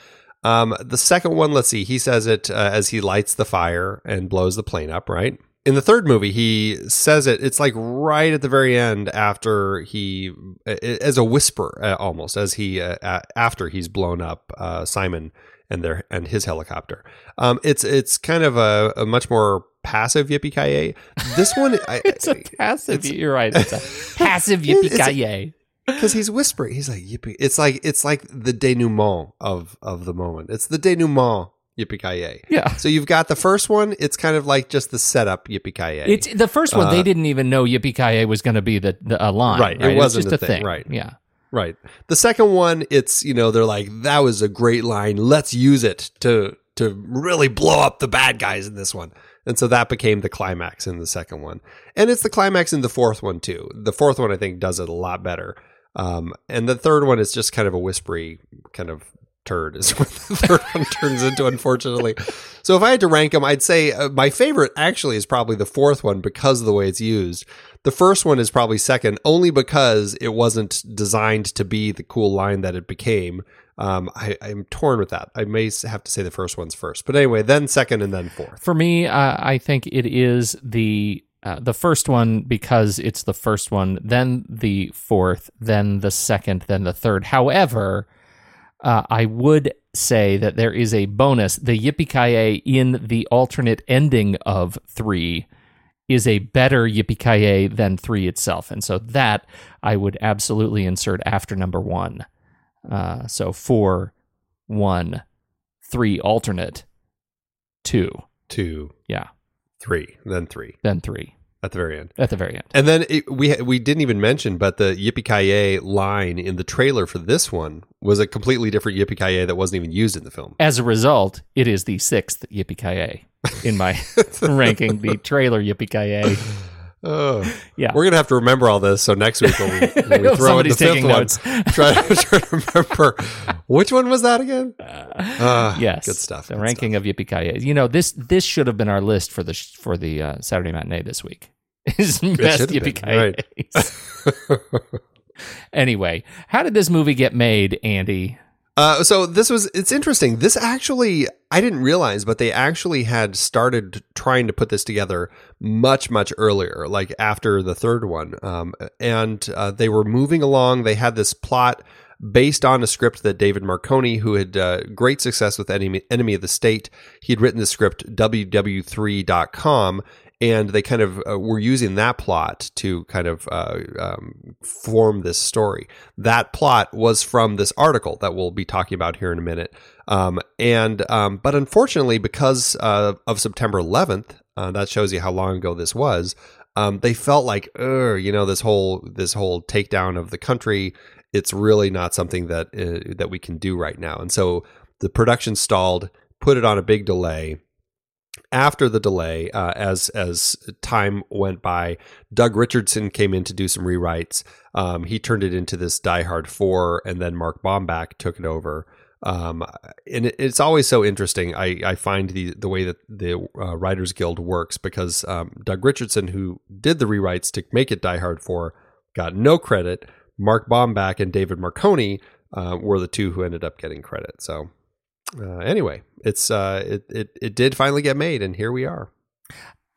Um, the second one, let's see, he says it uh, as he lights the fire and blows the plane up, right? In the third movie, he says it. It's like right at the very end after he, as a whisper, uh, almost as he uh, after he's blown up uh, Simon and their and his helicopter. Um, it's it's kind of a, a much more passive yippee ki This one, [laughs] I, it's a passive. It's, you're right. It's a [laughs] passive yippee ki because he's whispering. He's like yippee. It's like it's like the denouement of of the moment. It's the denouement yippee ki Yeah. So you've got the first one. It's kind of like just the setup yippee ki It's the first one. Uh, they didn't even know yippee ki was going to be the, the a line. Right. right? It wasn't just a a thing. thing. Right. Yeah. Right. The second one, it's you know they're like that was a great line. Let's use it to to really blow up the bad guys in this one. And so that became the climax in the second one. And it's the climax in the fourth one too. The fourth one I think does it a lot better. Um, and the third one is just kind of a whispery kind of turd is [laughs] what the third one turns into, unfortunately. So if I had to rank them, I'd say uh, my favorite actually is probably the fourth one because of the way it's used. The first one is probably second, only because it wasn't designed to be the cool line that it became. Um, I, am torn with that. I may have to say the first one's first, but anyway, then second and then fourth. For me, uh, I think it is the uh, the first one because it's the first one, then the fourth, then the second, then the third. However, uh, I would say that there is a bonus. The Yippee in the alternate ending of three is a better Yippee than three itself, and so that I would absolutely insert after number one. Uh, so four, one, three alternate two. two, Yeah, three, then three then three at the very end. at the very end. And then it, we we didn't even mention, but the yippee ki line in the trailer for this one was a completely different yippee ki that wasn't even used in the film. As a result, it is the sixth Yippee Ki in my [laughs] [laughs] ranking. The trailer Yippee Ki Oh, Yeah. We're gonna have to remember all this. So next week when we, [laughs] when we throw in the fifth taking one, [laughs] try, to, try to remember which one was that again. Ah, Yes, good stuff. The good ranking of Yippee Ki You know this this should have been our list for the for the uh, Saturday matinee this week. [laughs] Is best Yippee Ki right. Anyway, how did this movie get made, Andy? Uh, so this was it's interesting. This actually I didn't realize, but they actually had started trying to put this together much much earlier, like after the third one. Um, and uh, they were moving along. They had this plot based on a script that David Marconi, who had uh, great success with Enemy, Enemy of the State, he had written the script ww3.com and they kind of uh, were using that plot to kind of uh, um, form this story. That plot was from this article that we'll be talking about here in a minute. Um, and um, but unfortunately, because uh, of September 11th, uh, that shows you how long ago this was. Um, they felt like, you know, this whole this whole takedown of the country. It's really not something that uh, that we can do right now, and so the production stalled, put it on a big delay after the delay, uh, as as time went by, Doug Richardson came in to do some rewrites. Um, he turned it into this Die Hard Four, and then Mark Bombach took it over. Um, and it, it's always so interesting. I, I find the the way that the uh, Writers Guild works because um, Doug Richardson, who did the rewrites to make it Die Hard Four, got no credit. Mark Bombach and David Marconi uh, were the two who ended up getting credit. So uh, anyway, it's uh, it, it it did finally get made, and here we are.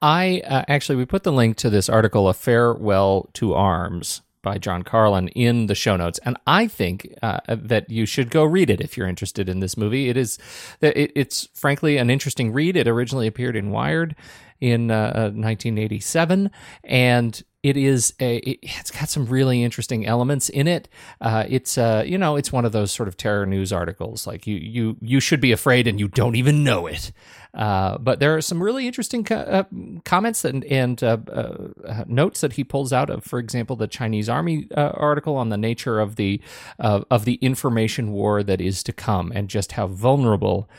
I uh, actually we put the link to this article, "A Farewell to Arms" by John Carlin, in the show notes, and I think uh, that you should go read it if you're interested in this movie. It is, it, it's frankly an interesting read. It originally appeared in Wired in uh, 1987, and it is a it, it's got some really interesting elements in it. Uh, it's uh, you know it's one of those sort of terror news articles like you you you should be afraid and you don't even know it. Uh, but there are some really interesting co- uh, comments and, and uh, uh, notes that he pulls out of, for example, the Chinese Army uh, article on the nature of the of the information war that is to come and just how vulnerable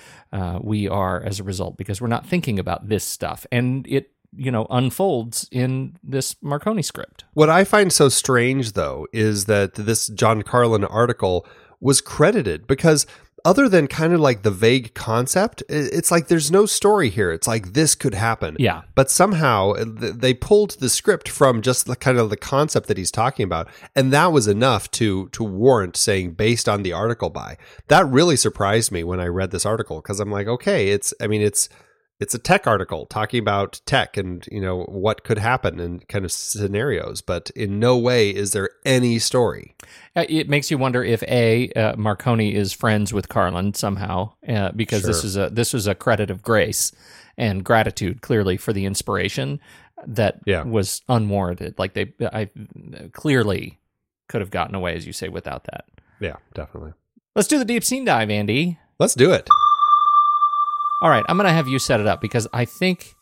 we are as a result because we're not thinking about this stuff and it you know unfolds in this Marconi script. What I find so strange, though, is that this John Carlin article was credited because other than kind of like the vague concept, it's like there's no story here. It's like this could happen. Yeah. But somehow uh, they pulled the script from just the kind of the concept that he's talking about, and that was enough to to warrant saying based on the article by. That really surprised me when I read this article because I'm like, okay, it's I mean it's it's a tech article talking about tech and you know what could happen and kind of scenarios but in no way is there any story Uh, It makes you wonder if a uh, Marconi is friends with Carlin somehow, uh, because this is a this was a credit of grace and gratitude, clearly for the inspiration that Yeah. was unwarranted. Like they, I clearly could have gotten away, as you say, without that. yeah definitely Let's do the deep scene dive, Andy. let's do it All right, I'm gonna have you set it up because I think,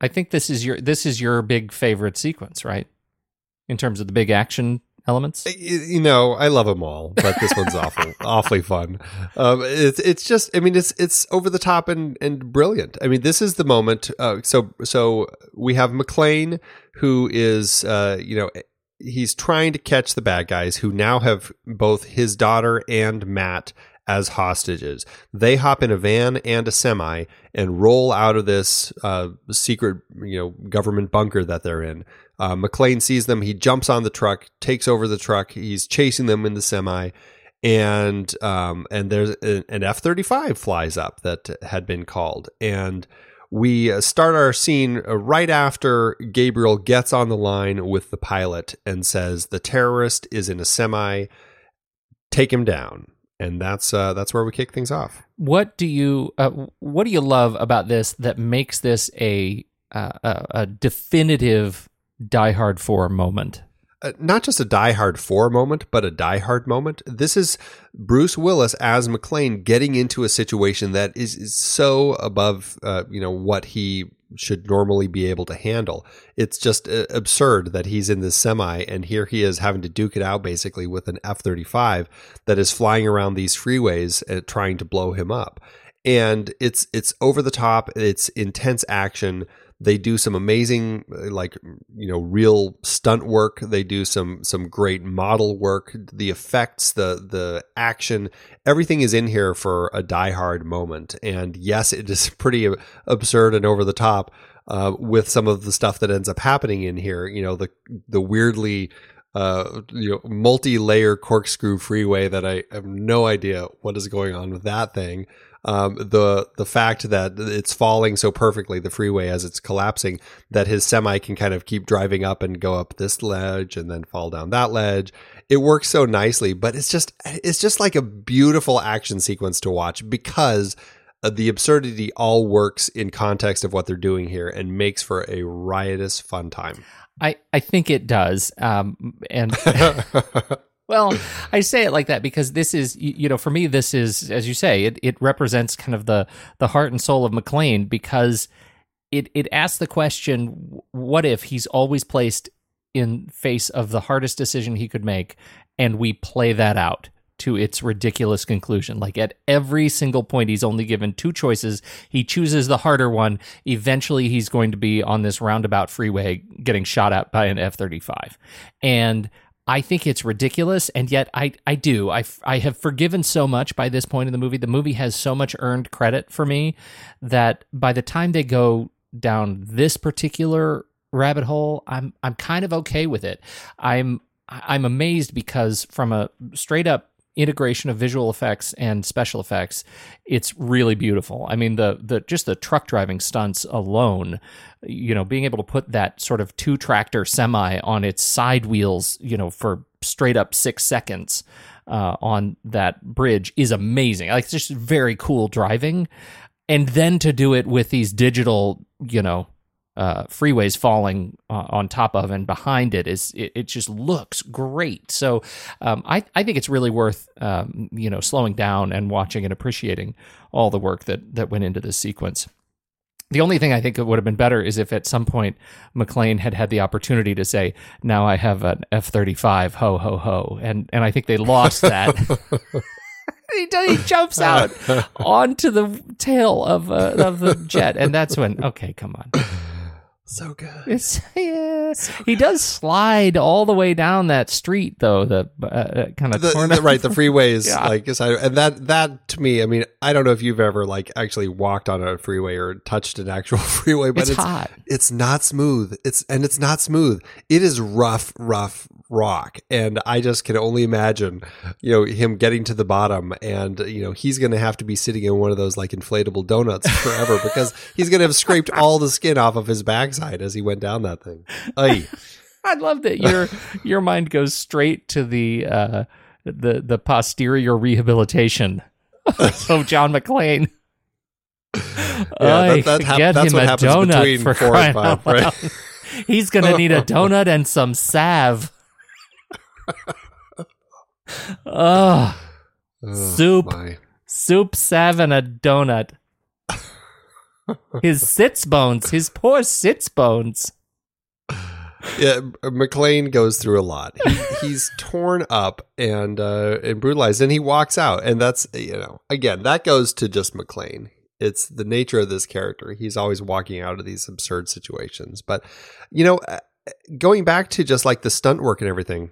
I think this is your this is your big favorite sequence, right? In terms of the big action elements. You know i love them all but this one's awful [laughs] awfully fun um it's it's just i mean it's it's over the top and and brilliant i mean this is the moment uh so so we have McClane who is uh you know he's trying to catch the bad guys who now have both his daughter and matt as hostages they hop in a van and a semi and roll out of this uh secret you know government bunker that they're in uh, McClane sees them. He jumps on the truck, takes over the truck. He's chasing them in the semi, and um, and there's an F thirty five flies up that had been called, and we uh, start our scene uh, right after Gabriel gets on the line with the pilot and says the terrorist is in a semi. Take him down, and that's uh, that's where we kick things off. What do you uh, What do you love about this that makes this a uh, a, a definitive Die Hard Four moment? uh, not just a Die Hard 4 moment, but a Die Hard moment. This is Bruce Willis as McClane getting into a situation that is, is so above, uh, you know, what he should normally be able to handle. It's just uh, absurd that he's in this semi and here he is having to duke it out basically with an F 35 that is flying around these freeways uh, trying to blow him up. And it's it's over the top, it's intense action they do some amazing, uh, like you know, real stunt work. They do some some great model work. The effects, the the action, everything is in here for a Die Hard moment. And yes, it is [laughs] pretty absurd and over the top uh, with some of the stuff that ends up happening in here. You know, the the weirdly uh, you know, multi-layer corkscrew freeway that I have no idea what is going on with that thing um, the the fact that it's falling so perfectly the freeway as it's collapsing that his semi can kind of keep driving up and go up this ledge and then fall down that ledge. It works so nicely, but it's just it's just like a beautiful action sequence to watch because the absurdity all works in context of what they're doing here and makes for a riotous fun time. I, I think it does. Um, and [laughs] Well, I say it like that because this is, you know, for me, this is, as you say, it, it represents kind of the the heart and soul of McClane because it it asks the question, what if he's always placed in face of the hardest decision he could make, and we play that out to its ridiculous conclusion. Like at every single point, he's only given two choices. He chooses the harder one. Eventually, he's going to be on this roundabout freeway getting shot at by an F 35. And I think it's ridiculous, and yet I I do I I have forgiven so much by this point in the movie. The movie has so much earned credit for me that by the time they go down this particular rabbit hole, I'm I'm kind of okay with it. I'm I'm amazed because from a straight up integration of visual effects and special effects, it's really beautiful. I mean, the the just the truck driving stunts alone, you know, being able to put that sort of two tractor semi on its side wheels, you know, for straight up six seconds uh, on that bridge is amazing. Like it's just very cool driving, and then to do it with these digital, you know, uh, freeways falling uh, on top of and behind it is it, it just looks great. So um, I I think it's really worth um, you know slowing down and watching and appreciating all the work that that went into this sequence. The only thing I think it would have been better is if at some point McClane had had the opportunity to say, "Now I have an F thirty five, ho ho ho," and and I think they lost that. [laughs] [laughs] he, he jumps out [laughs] onto the tail of uh, of the jet, and that's when okay, come on. So good. It's [laughs] yeah. So he does slide all the way down that street though. The uh, uh kind of the, the, right. The freeways [laughs] yeah. like and that that to me. I mean, I don't know if you've ever like actually walked on a freeway or touched an actual [laughs] freeway, but it's, it's hot. It's not smooth. It's and it's not smooth. It is rough, rough, rock. And I just can only imagine, you know, him getting to the bottom and, you know, he's going to have to be sitting in one of those like inflatable donuts forever [laughs] because he's going to have scraped all the skin off of his backside as he went down that thing. Ay. [laughs] I love that your [laughs] your mind goes straight to the uh, the the posterior rehabilitation of John McClane. Yeah, that, that hap- get that's him what a happens donut between for four and five, right? He's gonna need a donut and some salve. Oh, soup, my. soup, salve, and a donut. His sits bones, his poor sits bones. Yeah, McClane goes through a lot. He, [laughs] he's torn up and uh, and brutalized, and he walks out. And that's you know, again, that goes to just McClane it's the nature of this character. He's always walking out of these absurd situations. But, you know, uh, going back to just like the stunt work and everything,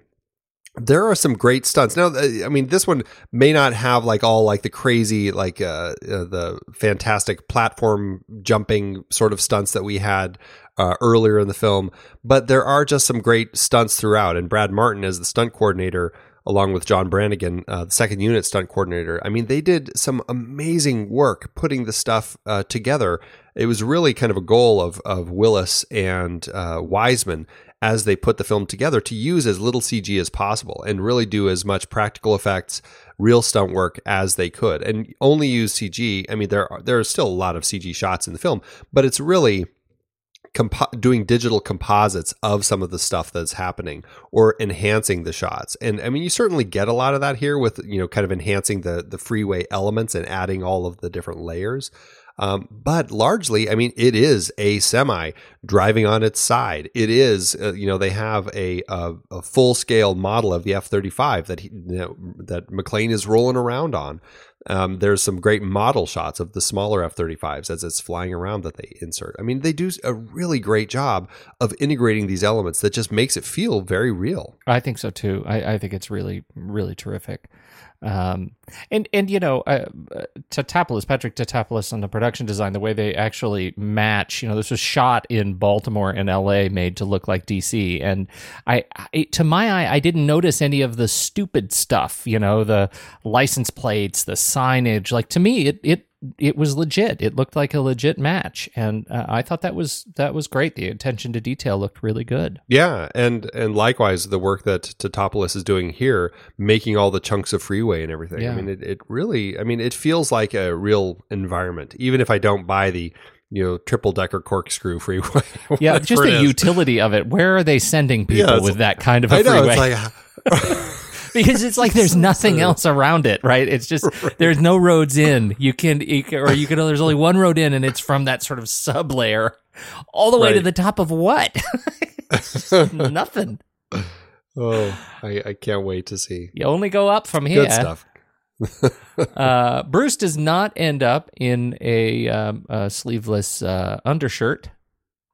there are some great stunts. Now, uh, I mean, this one may not have like all like the crazy, like uh, uh the fantastic platform jumping sort of stunts that we had uh, earlier in the film, but there are just some great stunts throughout. And Brad Martin, as the stunt coordinator, along with John Brannigan, uh, the second unit stunt coordinator. I mean, they did some amazing work putting the stuff uh, together. It was really kind of a goal of of Willis and uh, Wiseman as they put the film together to use as little CG as possible and really do as much practical effects, real stunt work as they could, and only use CG. I mean, there are, there are still a lot of CG shots in the film, but it's really compo- doing digital composites of some of the stuff that's happening or enhancing the shots. And I mean, you certainly get a lot of that here with you know kind of enhancing the the freeway elements and adding all of the different layers. Um, but largely, I mean, it is a semi driving on its side. It is, uh, you know, they have a a, a full scale model of the F thirty five that he, you know, that McClane is rolling around on. Um, there's some great model shots of the smaller F 35s as it's flying around that they insert. I mean, they do a really great job of integrating these elements that just makes it feel very real. I think so too. I, I think it's really, really terrific. Um, and and you know, uh, Tatopoulos, Patrick Tatopoulos on the production design, the way they actually match. You know, this was shot in Baltimore and L.A., made to look like D.C. And I, I, to my eye, I didn't notice any of the stupid stuff. You know, the license plates, the signage. Like to me, it it it was legit. It looked like a legit match, and uh, I thought that was that was great. The attention to detail looked really good. Yeah, and and likewise, the work that Tatopoulos is doing here, making all the chunks of freeway and everything. Yeah. I mean, it, it really, I mean, it feels like a real environment, even if I don't buy the you know triple decker corkscrew freeway. [laughs] Yeah, just the utility of it. Where are they sending people it's- with that kind of a I know freeway? it's like. [laughs] because it's like there's nothing [laughs] else around it, right? It's just there's no roads in. You can, you can or you can. There's only one road in, and it's from that sort of sub layer all the way to the top of what? [laughs] [laughs] Nothing. Oh, I, I can't wait to see. You only go up from here. Good stuff. Uh, Bruce does not end up in a, um, a sleeveless uh, undershirt,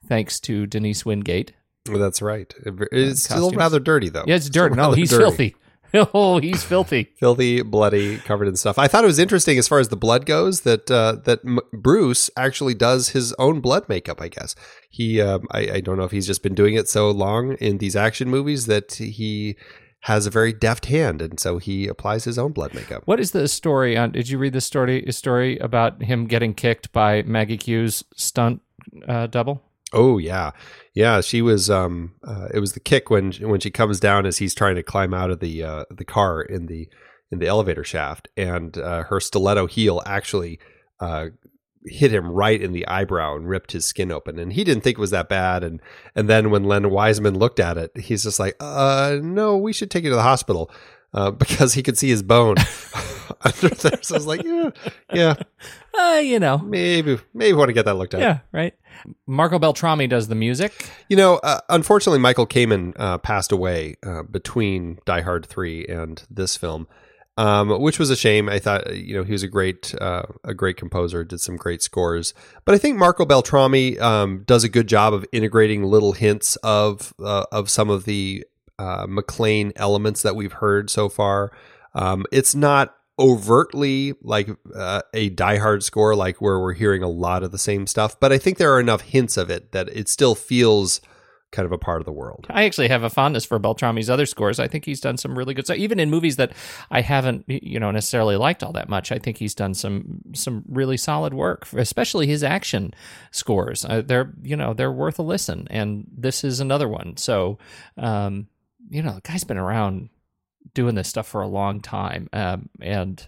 thanks to Denise Wingate. Well, that's right. It- It's still costumes. rather dirty, though. Yeah, it's dirt. Still No, he's dirty. filthy. [laughs] Oh, he's filthy. filthy, bloody, covered in stuff. I thought it was interesting as far as the blood goes that uh, that M- Bruce actually does his own blood makeup. I guess he. Um, I, I don't know if he's just been doing it so long in these action movies that he has a very deft hand, and so he applies his own blood makeup. What is the story on? Did you read the story story about him getting kicked by Maggie Q's stunt uh, double? Oh yeah, yeah. She was. Um, uh, it was the kick when when she comes down as he's trying to climb out of the uh, the car in the in the elevator shaft, and uh, her stiletto heel actually uh, hit him right in the eyebrow and ripped his skin open. And he didn't think it was that bad. And and then when Len Wiseman looked at it, he's just like, "Uh, no, we should take you to the hospital." Uh, [laughs] because he could see his bone [laughs] under there, so I was like, "Yeah, yeah, Uh, you know, maybe, maybe want to get that looked at." yeah, right. Marco Beltrami does the music. You know, uh, unfortunately, Michael Kamen uh, passed away uh, between Die Hard three and this film, um, which was a shame. I thought, uh, you know, he was a great, uh, a great composer, did some great scores. But I think Marco Beltrami um, does a good job of integrating little hints of uh, of some of the uh, McClane elements that we've heard so far. Um, it's not overtly like uh, a Die Hard score, like where we're hearing a lot of the same stuff, but I think there are enough hints of it that it still feels kind of a part of the world. I actually have a fondness for Beltrami's other scores. I think he's done some really good stuff, even in movies that I haven't, you know, necessarily liked all that much. I think he's done some some really solid work, especially his action scores. Uh, they're, you know, they're worth a listen, and this is another one. So, um, you know, the guy's been around doing this stuff for a long time, um, and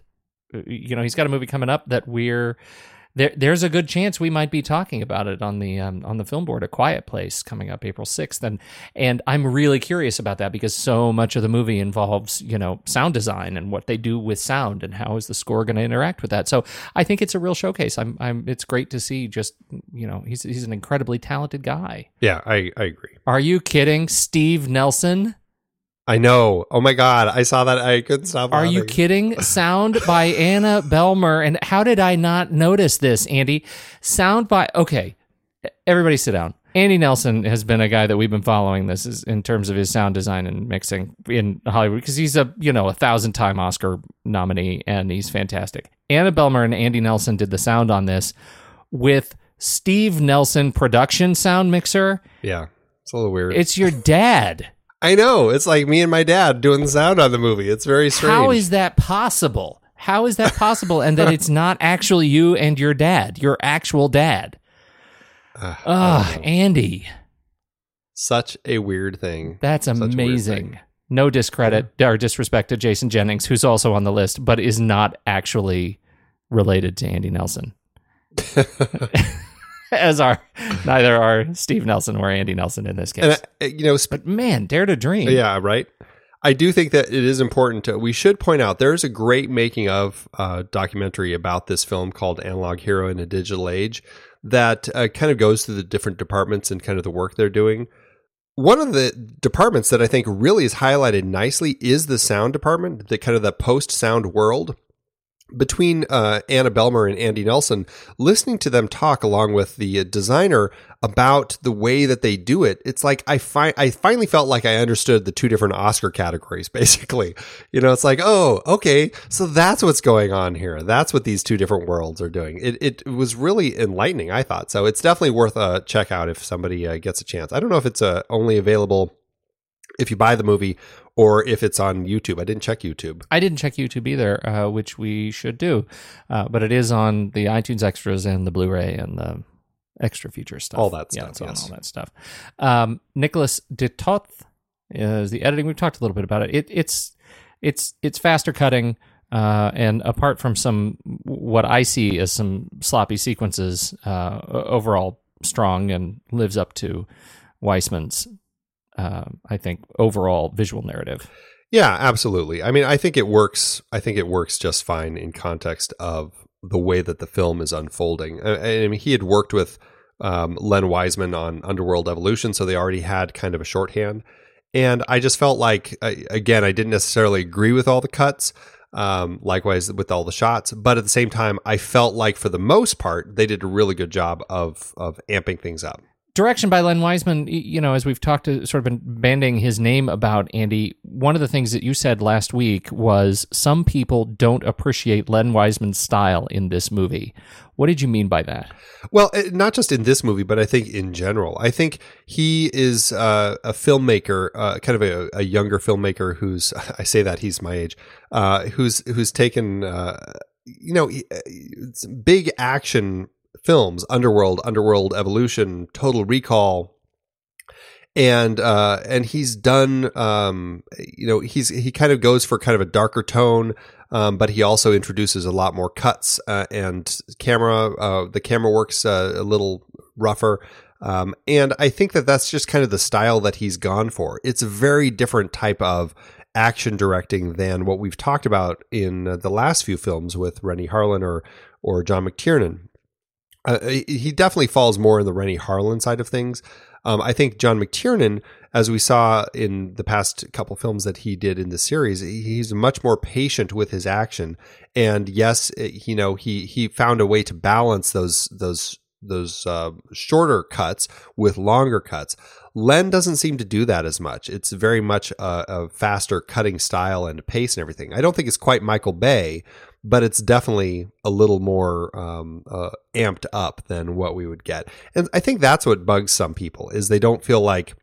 uh, you know, he's got a movie coming up that we're there, there's a good chance we might be talking about it on the um, on the film board, A Quiet Place, coming up April sixth, and and I'm really curious about that because so much of the movie involves you know sound design and what they do with sound and how is the score going to interact with that. So I think it's a real showcase. I'm I'm it's great to see. Just you know he's he's an incredibly talented guy. Yeah, I, I agree. Are you kidding, Steve Nelson? I know. Oh my god, I saw that. I couldn't stop. Are you kidding? [laughs] Sound by Anna Behlmer. And how did I not notice this, Andy? Sound by okay. Everybody sit down. Andy Nelson has been a guy that we've been following this is in terms of his sound design and mixing in Hollywood because he's a you know a thousand time Oscar nominee and he's fantastic. Anna Behlmer and Andy Nelson did the sound on this with Steve Nelson production sound mixer. Yeah, it's a little weird. It's your dad. [laughs] I know. It's like me and my dad doing the sound on the movie. It's very strange. How is that possible? How is that possible? and that it's not actually you and your dad, your actual dad. [sighs] Ah, Andy, such a weird thing? that's Such amazing. thing. No discredit or disrespect to Jason Jennings, who's also on the list, but is not actually related to Andy Nelson. [laughs] [laughs] [laughs] as are neither are Steve Nelson or Andy Nelson in this case. And you know, sp- but man, dare to dream. yeah, right. I do think that it is important to. We should point out there is a great making of uh, documentary about this film called "Analog Hero in a Digital Age" that uh, kind of goes through the different departments and kind of the work they're doing. One of the departments that I think really is highlighted nicely is the sound department, the kind of the post sound world between uh, Anna Behlmer and Andy Nelson, listening to them talk along with the designer about the way that they do it, it's like I fi- I finally felt like I understood the two different Oscar categories. [laughs] Basically, you know, it's like, oh, okay, so that's what's going on here. That's what these two different worlds are doing. It it was really enlightening. I thought so. It's definitely worth a check out if somebody uh, gets a chance. I don't know if it's uh, only available if you buy the movie or if it's on YouTube. I didn't check YouTube. I didn't check YouTube either, uh, which we should do, uh, but it is on the iTunes extras and the Blu-ray and the extra feature stuff. All that stuff, on yes. all that stuff. Um, Nicholas de Toth is the editing. We've talked a little bit about it. it it's it's it's faster cutting. Uh, and apart from some what I see as some sloppy sequences, uh, overall strong and lives up to Wiseman's, uh, I think, overall visual narrative. Yeah, absolutely. I mean, I think it works. I think it works just fine in context of the way that the film is unfolding. I, I mean, he had worked with um, Len Wiseman on Underworld Evolution, so they already had kind of a shorthand. And I just felt like, I- again, I didn't necessarily agree with all the cuts. Um, likewise with all the shots, but at the same time, I felt like for the most part, they did a really good job of of amping things up. Direction by Len Wiseman, you know, as we've talked to sort of been banding his name about Andy, one of the things that you said last week was some people don't appreciate Len Wiseman's style in this movie. What did you mean by that? Well, eh, not just in this movie, but I think in general. I think he is uh, a filmmaker, uh, kind of a, a younger filmmaker who's, [laughs] I say that he's my age, uh, who's who's taken, uh, you know, eh, big action films, Underworld, Underworld Evolution, Total Recall, and uh, and he's done, um, you know, he's he kind of goes for kind of a darker tone. Um, but he also introduces a lot more cuts uh, and camera. Uh, the camera works uh, a little rougher, um, and I think that that's just kind of the style that he's gone for. It's a very different type of action directing than what we've talked about in uh, the last few films with Renny Harlin or or John McTiernan. Uh, he definitely falls more in the Renny Harlin side of things. Um, I think John McTiernan, as we saw in the past couple films that he did in the series, he's much more patient with his action. And yes, it- you know he he found a way to balance those those those uh, shorter cuts with longer cuts. Len doesn't seem to do that as much. It's very much a, a faster cutting style and pace and everything. I don't think it's quite Michael Bay, but it's definitely a little more um, uh, amped up than what we would get. And I think that's what bugs some people is they don't feel like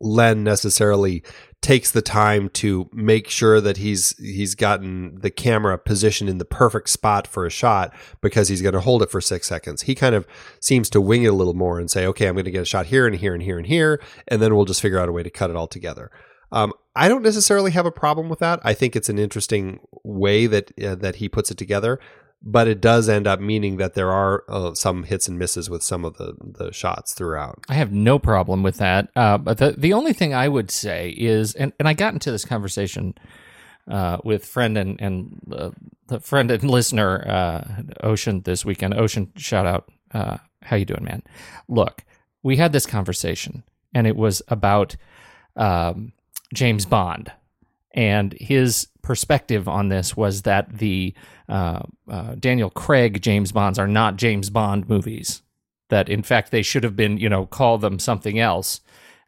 Len necessarily takes the time to make sure that he's he's gotten the camera positioned in the perfect spot for a shot because he's going to hold it for six seconds. He kind of seems to wing it a little more and say, "Okay, I'm going to get a shot here and here and here and here, and then we'll just figure out a way to cut it all together." Um, I don't necessarily have a problem with that. I think it's an interesting way that uh, that he puts it together, but it does end up meaning that there are uh, some hits and misses with some of the the shots throughout. I have no problem with that. Uh, but the the only thing I would say is, and, and I got into this conversation uh, with friend and and uh, the friend and listener uh, Ocean this weekend. Ocean, shout out. How you doing, man? Look, we had this conversation, and it was about um, James Bond. And his perspective on this was that the uh, uh, Daniel Craig James Bonds are not James Bond movies. That in fact they should have been, you know, call them something else.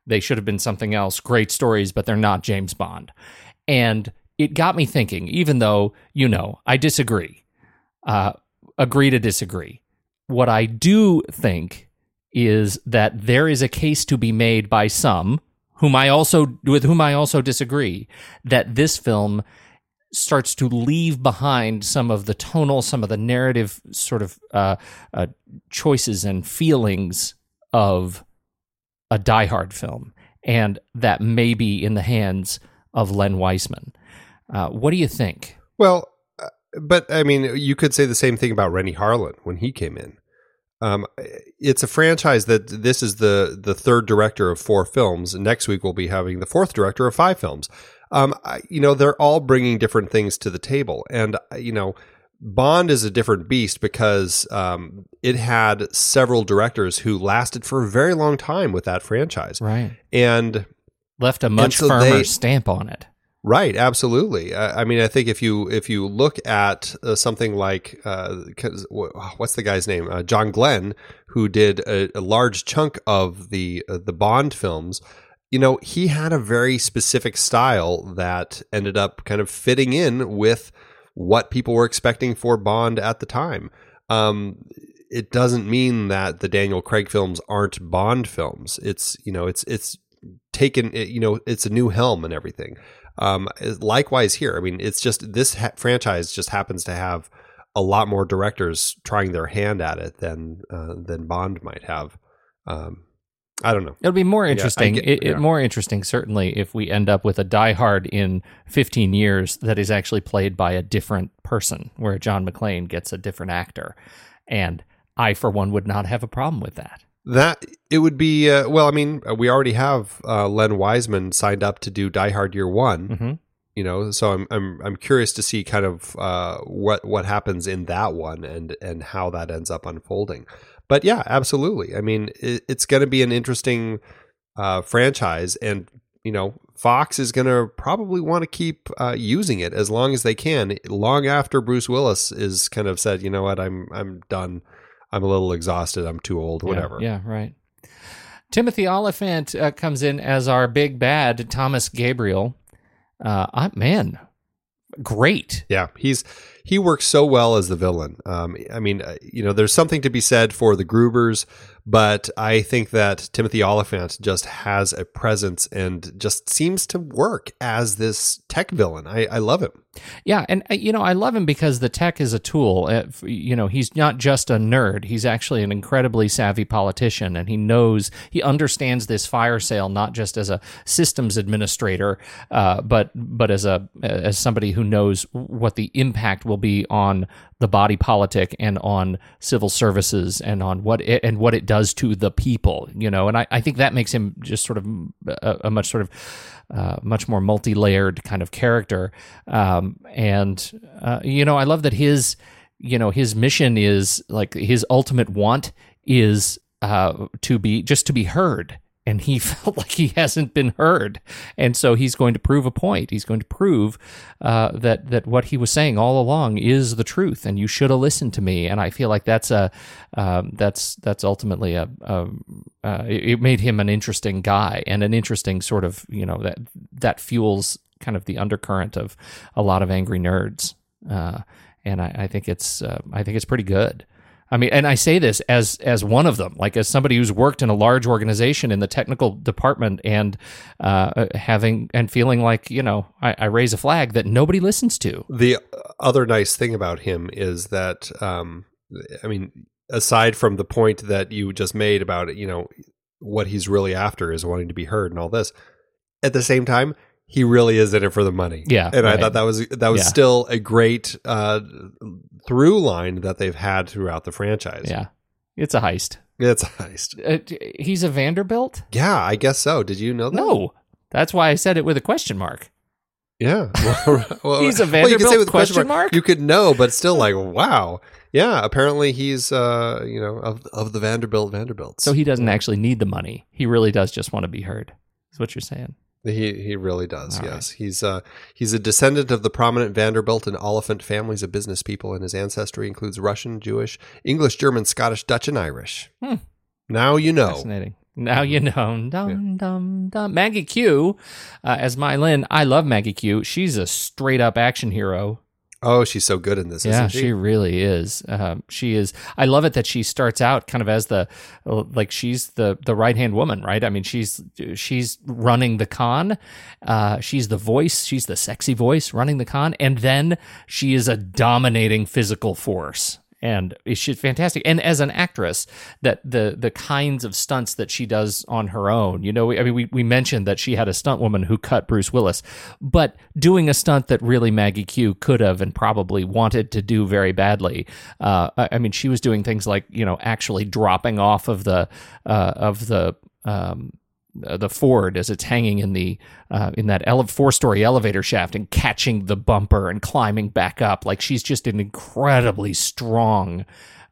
They should have been something else. Great stories, but they're not James Bond. And it got me thinking. Even though you know I disagree, uh, agree to disagree. What I do think is that there is a case to be made by some whom I also with whom I also disagree that this film starts to leave behind some of the tonal, some of the narrative sort of uh, uh, choices and feelings of a Die Hard film, and that may be in the hands of Len Wiseman. Uh, what do you think? Well, uh, but I mean, you could say the same thing about Renny Harlin when he came in. Um, it's a franchise that this is the the third director of four films. Next week we'll be having the fourth director of five films. Um, I, you know, they're all bringing different things to the table, and uh, you know, Bond is a different beast because um, it had several directors who lasted for a very long time with that franchise, Right. and Left a much so firmer they- stamp on it. Right, absolutely. I, I mean, I think if you if you look at uh, something like uh, what's the guy's name, uh, John Glen, who did a, a large chunk of the uh, the Bond films, you know, he had a very specific style that ended up kind of fitting in with what people were expecting for Bond at the time. Um, it doesn't mean that the Daniel Craig films aren't Bond films. It's you know, it's it's taken you know it's a new helm and everything um likewise here i mean it's just this ha- franchise just happens to have a lot more directors trying their hand at it than uh, than bond might have um i don't know It'll be more interesting. get- it, it- yeah. more interesting, certainly, if we end up with a Die Hard in 15 years that is actually played by a different person, where John McClane gets a different actor, and I, for one, would not have a problem with that. That it would be uh, well i mean uh, we already have uh, len wiseman signed up to do die hard year one. Mhm. you know so i'm i'm i'm curious to see kind of uh what what happens in that one and and how that ends up unfolding. But yeah absolutely. I mean it, it's going to be an interesting uh franchise and you know fox is going to probably want to keep uh using it as long as they can long after bruce willis is kind of said you know what? I'm i'm done i'm a little exhausted i'm too old Yeah, whatever Yeah, right. Timothy Olyphant uh, comes in as our big bad, Thomas Gabriel. Uh, I, man, great. Yeah, he's he works so well as the villain. Um, I mean, uh, you know, there's something to be said for the Grubers, but I think that Timothy Olyphant just has a presence and just seems to work as this tech villain. I, I love him. Yeah, and uh, you know, I love him because the tech is a tool. Uh, you know, he's not just a nerd. He's actually an incredibly savvy politician, and he knows he understands this fire sale not just as a systems administrator, uh, but but as a as somebody who knows what the impact will be on the body politic and on civil services and on what it, and what it does to the people. You know, and I, I think that makes him just sort of a, a much sort of uh, much more multi-layered kind of character. Um, and uh, you know, I love that his you know his mission is like his ultimate want is uh, to be just to be heard. And he [laughs] felt like he hasn't been heard, and so he's going to prove a point. He's going to prove uh, that that what he was saying all along is the truth, and you should have listened to me. And I feel like that's a um, that's that's ultimately a, a uh, it made him an interesting guy and an interesting sort of you know that that fuels kind of the undercurrent of a lot of angry nerds, uh, and I, I think it's uh, I think it's pretty good. I mean, and I say this as as one of them, like as somebody who's worked in a large organization in the technical department and uh, having and feeling like you know I, I raise a flag that nobody listens to. The other nice thing about him is that, um, I mean, aside from the point that you just made about it, you know, what he's really after is wanting to be heard and all this. At the same time, he really is in it for the money. Yeah, and I thought that was that was Yeah. still a great uh, through line that they've had throughout the franchise. Yeah, it's a heist. it's a heist. Uh, he's a Vanderbilt. Yeah, I guess so. Did you know that? No, that's why I said it with a question mark. Yeah. [laughs] Well, well, [laughs] He's a well, you could say Vanderbilt with a question mark? You could know, but still like, wow. Yeah, apparently he's uh, you know, of of the Vanderbilt Vanderbilts. So he doesn't actually need the money. He really does just want to be heard. Is what you're saying? He he really does. All yes, he's uh he's a descendant of the prominent Vanderbilt and Olyphant families of business people, and his ancestry includes Russian, Jewish, English, German, Scottish, Dutch, and Irish. Hmm. Now you know. Fascinating. Now you know. Dum dum dum. Maggie Q, uh, as Mai Linh. I love Maggie Q. She's a straight up action hero. Oh, she's so good in this. Yeah, isn't she? she really is. Um, she is. I love it that she starts out kind of as the like she's the the right hand woman, right? I mean, she's she's running the con. Uh, she's the voice. She's the sexy voice running the con, and then she is a dominating physical force. And she's fantastic. And as an actress, that the the kinds of stunts that she does on her own, you know, I mean, we we mentioned that she had a stunt woman who cut Bruce Willis, but doing a stunt that really Maggie Q could have and probably wanted to do very badly. Uh, I, mean, she was doing things like you know actually dropping off of the uh, of the um, uh, the Ford as it's hanging in the uh, in that ele- four story elevator shaft and catching the bumper and climbing back up. Like she's just an incredibly strong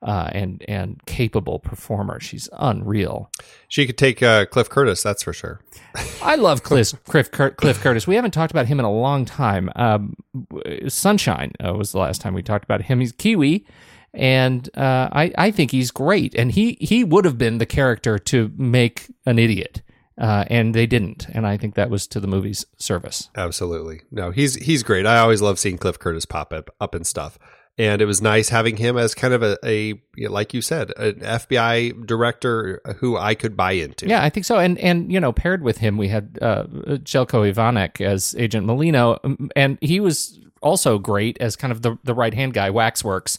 uh, and and capable performer. She's unreal. She could take uh, Cliff Curtis, that's for sure. I love [laughs] Cliff, Cliff, Cur- Cliff Curtis. We haven't talked about him in a long time. Um, Sunshine uh, was the last time we talked about him. He's Kiwi. And uh, I, I think he's great, and he, he would have been the character to make an idiot uh, and they didn't. And I think that was to the movie's service. Absolutely. No, he's he's great. I always love seeing Cliff Curtis pop up up and stuff. And it was nice having him as kind of a, a like you said, an FBI director who I could buy into. Yeah, I think so. And and you know, paired with him, we had uh, Zeljko Ivanek as Agent Molina, um, and he was also great as kind of the the right hand guy, Waxworks.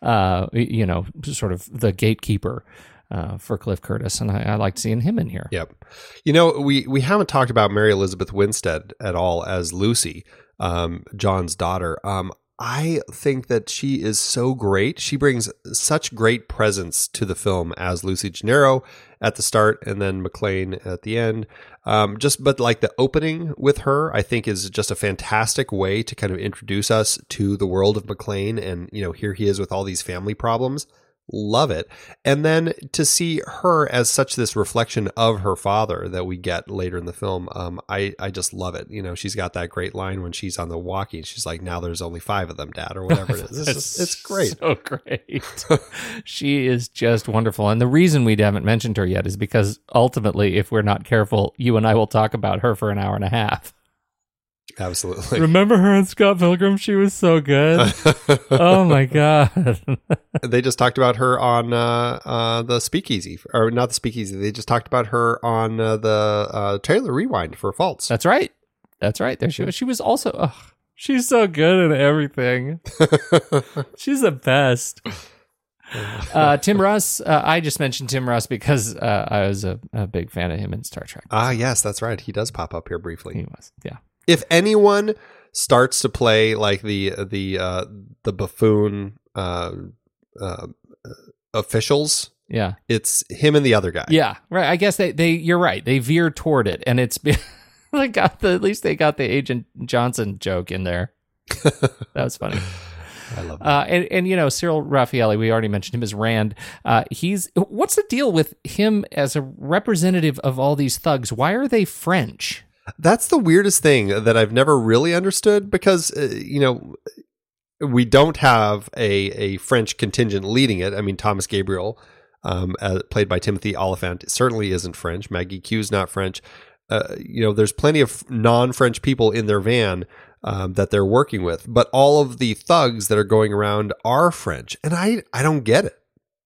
Uh, you know, sort of the gatekeeper uh, for Cliff Curtis, and I, I liked seeing him in here. Yep. You know, we we haven't talked about Mary Elizabeth Winstead at all as Lucy, um, John's daughter. Um, I think that she is so great. She brings such great presence to the film as Lucy Gennaro at the start and then McClane at the end. Um, just, but like the opening with her, I think is just a fantastic way to kind of introduce us to the world of McClane, And, you know, here he is with all these family problems love it. And then to see her as such this reflection of her father that we get later in the film, um, I, I just love it. You know, she's got that great line when she's on the walkie. She's like, now there's only five of them, dad, or whatever it is. It's, it's [laughs] great. So great. [laughs] she is just wonderful. And the reason we haven't mentioned her yet is because ultimately, if we're not careful, you and I will talk about her for an hour and a half. Absolutely. Remember her and Scott Pilgrim? She was so good. [laughs] oh my god. [laughs] they just talked about her on uh, uh, the Speakeasy, or not the Speakeasy. They just talked about her on uh, the uh, Taylor Rewind for Faults. That's right. That's right. There she was. She was also. Oh, she's so good at everything. [laughs] she's the best. Uh, Tim Russ, uh, I just mentioned Tim Russ because uh, I was a, a, big fan of him in Star Trek. Ah, yes, that's right. He does pop up here briefly. He was, yeah if anyone starts to play like the the uh, the buffoon uh, uh, officials, yeah, it's him and the other guy. Yeah, right. I guess they they you're right. They veer toward it, and it's [laughs] they got the at least they got the Agent Johnson joke in there. [laughs] that was funny. I love that. Uh, and, and, you know, Cyril Raffaelli, we already mentioned him as Rand. Uh, he's what's the deal with him as a representative of all these thugs? Why are they French? That's the weirdest thing that I've never really understood because, uh, you know, we don't have a, a French contingent leading it. I mean, Thomas Gabriel, um, uh, played by Timothy Olyphant, certainly isn't French. Maggie Q's not French. Uh, you know, there's plenty of non French people in their van um, that they're working with, but all of the thugs that are going around are French. And I, I don't get it.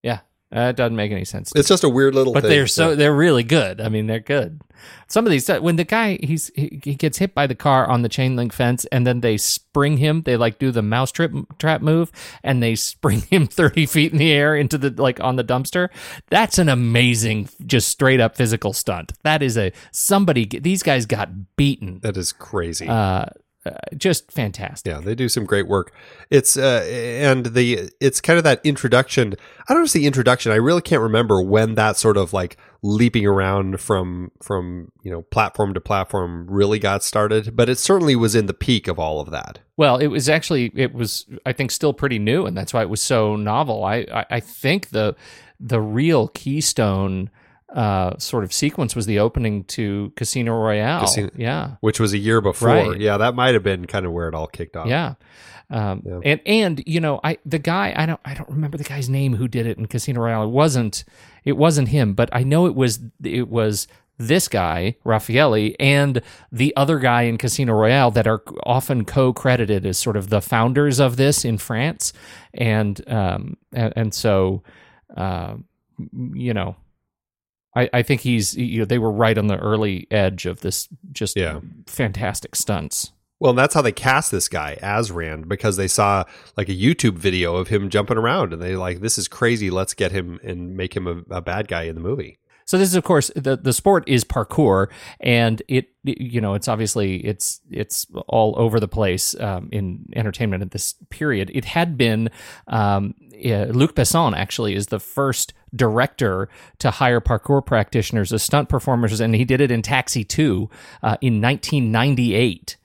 Yeah. Uh, it doesn't make any sense. It's just a weird little but thing. they're so they're really good. I mean, they're good. Some of these when the guy he's he, he gets hit by the car on the chain link fence and then they spring him. They like do the mouse trip trap move and they spring [laughs] him thirty feet in the air into the like on the dumpster. That's an amazing, just straight up physical stunt. That is a somebody. These guys got beaten. That is crazy. Uh, uh, just fantastic. Yeah, they do some great work. It's uh, and the it's kind of that introduction. I don't know if the introduction. I really can't remember when that sort of like leaping around from from you know platform to platform really got started, but it certainly was in the peak of all of that. Well, it was actually it was I think still pretty new, and that's why it was so novel. I I, I think the the real keystone uh, sort of sequence was the opening to Casino Royale. Casino- yeah, which was a year before. Right. Yeah, that might have been kind of where it all kicked off. yeah. Um, Yeah. and and you know I the guy I don't I don't remember the guy's name who did it in Casino Royale. It wasn't it wasn't him, but I know it was it was this guy Raffaelli and the other guy in Casino Royale that are often co-credited as sort of the founders of this in France, and um and, and so uh, you know I, I think he's you know they were right on the early edge of this just Yeah. fantastic stunts. Well, and that's how they cast this guy as Rand because they saw like a YouTube video of him jumping around and they like, this is crazy. Let's get him and make him a, a bad guy in the movie. So this is, of course, the the sport is parkour, and it, you know, it's obviously it's it's all over the place um, in entertainment at this period. It had been um, uh, Luc Besson actually is the first director to hire parkour practitioners as stunt performers, and he did it in Taxi Two uh, in 1998.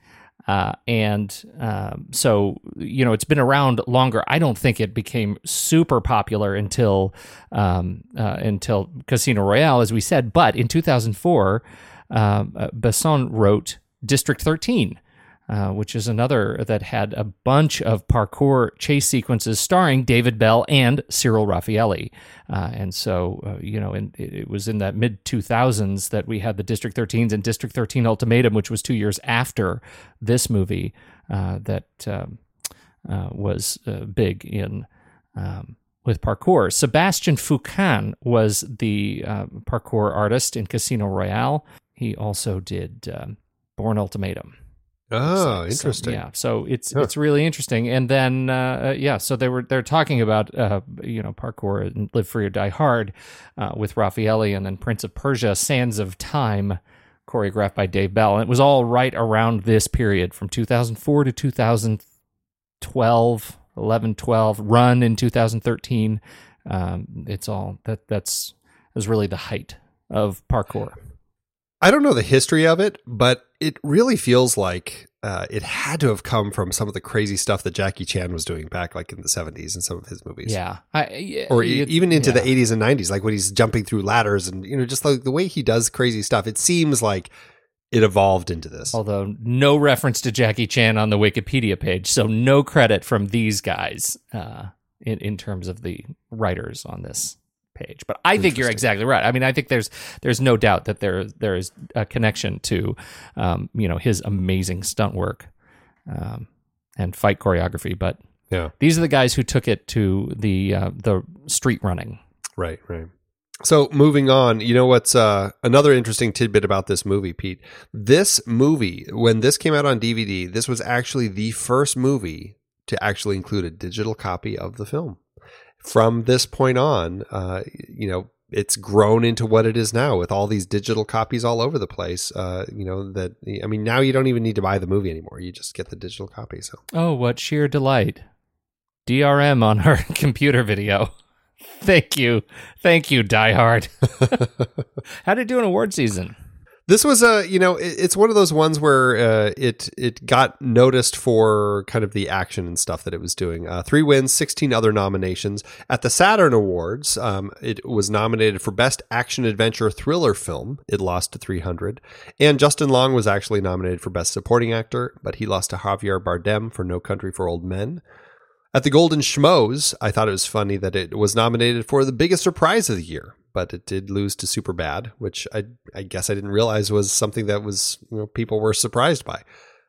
Uh, and um, so, you know, it's been around longer. I don't think it became super popular until um, uh, until Casino Royale, as we said. But in 2004, um, uh, Besson wrote District 13, uh, which is another that had a bunch of parkour chase sequences starring David Belle and Cyril Raffaelli. Uh, and so, uh, you know, in, it was in that mid 2000s that we had the District 13s and District 13 Ultimatum, which was two years after this movie, uh, that um, uh, was big in. Um, with parkour. Sébastien Foucan was the parkour artist in Casino Royale. He also did um, Bourne Ultimatum. Oh, interesting. So, yeah, so it's huh. it's really interesting. And then uh, yeah, so they were they're talking about uh, you know parkour and Live Free or Die Hard uh, with Raffaelli, and then Prince of Persia: Sands of Time, choreographed by Dave Belle. And it was all right around this period from 2004 to 2012, 11, 12, run in 2013. Um, it's all that that's was really the height of parkour. I don't know the history of it, but it really feels like uh, it had to have come from some of the crazy stuff that Jackie Chan was doing back, like in the seventies, in some of his movies. Yeah, I, yeah or even into yeah. the eighties and nineties, like when he's jumping through ladders and you know, just like the way he does crazy stuff. It seems like it evolved into this. Although no reference to Jackie Chan on the Wikipedia page, so no credit from these guys uh, in in terms of the writers on this page. But I think you're exactly right. I mean, I think there's there's no doubt that there there is a connection to um, you know his amazing stunt work um, and fight choreography. But yeah, these are the guys who took it to the uh, the street running. Right, right. So moving on, you know what's uh, another interesting tidbit about this movie, Pete? This movie, when this came out on DVD, this was actually the first movie to actually include a digital copy of the film from this point on, uh, you know, it's grown into what it is now with all these digital copies all over the place. Uh, you know that I mean, now you don't even need to buy the movie anymore; you just get the digital copy. So, oh, what sheer delight! DRM on her [laughs] computer video. Thank you, thank you, Die Hard. [laughs] How did it do in award season? This was a, you know, it, it's one of those ones where uh, it it got noticed for kind of the action and stuff that it was doing. Uh, three wins, sixteen other nominations at the Saturn Awards. Um, it was nominated for Best Action Adventure Thriller Film. It lost to 300, and Justin Long was actually nominated for Best Supporting Actor, but he lost to Javier Bardem for No Country for Old Men. At the Golden Schmoes, I thought it was funny that it was nominated for the biggest surprise of the year, but it did lose to Super Bad, which I I guess I didn't realize was something that was you know people were surprised by.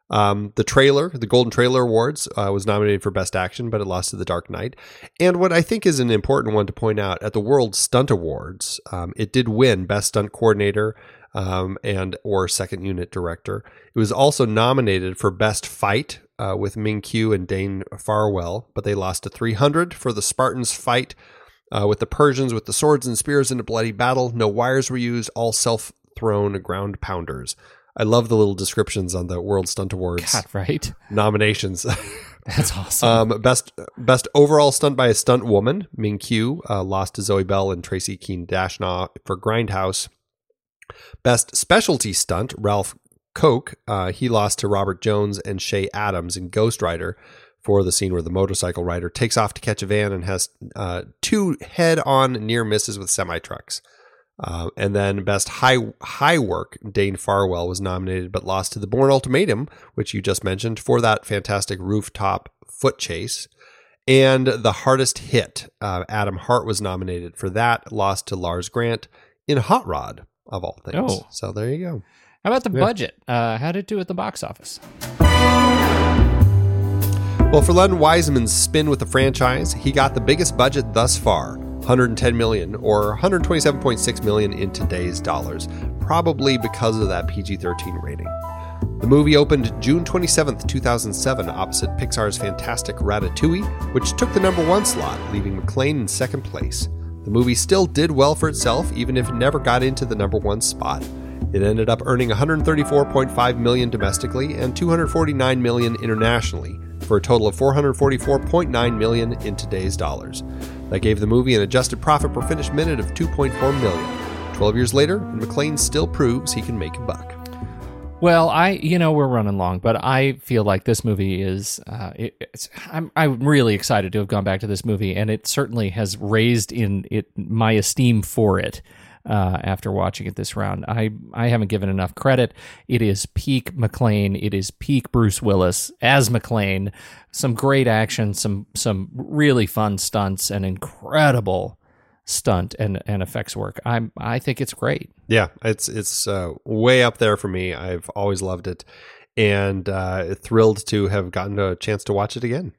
Um, the trailer, the Golden Trailer Awards, uh, was nominated for Best Action, but it lost to The Dark Knight. And what I think is an important one to point out at the World Stunt Awards, um, it did win Best Stunt Coordinator um, and or Second Unit Director. It was also nominated for Best Fight uh, with Ming Qiu and Dane Farwell, but they lost to 300 for the Spartans fight uh, with the Persians with the swords and spears in a bloody battle. No wires were used, all self thrown ground pounders. I love the little descriptions on the World Stunt Awards. God, right? Nominations. [laughs] [laughs] That's awesome. Um, best best overall stunt by a stunt woman, Ming Qiu, uh, lost to Zoe Bell and Tracy Keehn Dashnaw for Grindhouse. Best specialty stunt, Ralph Koch, uh, he lost to Robert Jones and Shay Adams in Ghost Rider for the scene where the motorcycle rider takes off to catch a van and has uh, two head-on near misses with semi trucks. Uh, and then best high high work, Dane Farwell was nominated but lost to the Bourne Ultimatum, which you just mentioned, for that fantastic rooftop foot chase. And the hardest hit, uh, Adam Hart was nominated for that, lost to Lars Grant in Hot Rod of all things. Oh. So there you go. How about the yeah. budget? Uh, how did it do at the box office? Well, for Len Wiseman's spin with the franchise, he got the biggest budget thus far, 110 million or 127.6 million in today's dollars, probably because of that PG-13 rating. The movie opened June 27, 2007, opposite Pixar's fantastic Ratatouille, which took the number one slot, leaving McClane in second place. The movie still did well for itself, even if it never got into the number one spot. It ended up earning 134.5 million domestically and 249 million internationally, for a total of 444.9 million in today's dollars. That gave the movie an adjusted profit per finished minute of 2.4 million. 12 years later, and McClane still proves he can make a buck. Well, I you know we're running long, but I feel like this movie is. Uh, it, it's, I'm I'm really excited to have gone back to this movie, and it certainly has raised in it my esteem for it. Uh, after watching it this round, I I haven't given enough credit. It is peak McClane. It is peak Bruce Willis as McClane. Some great action, some some really fun stunts, and incredible stunt and, and effects work. I'm I think it's great. Yeah, it's it's uh, way up there for me. I've always loved it, and uh, thrilled to have gotten a chance to watch it again.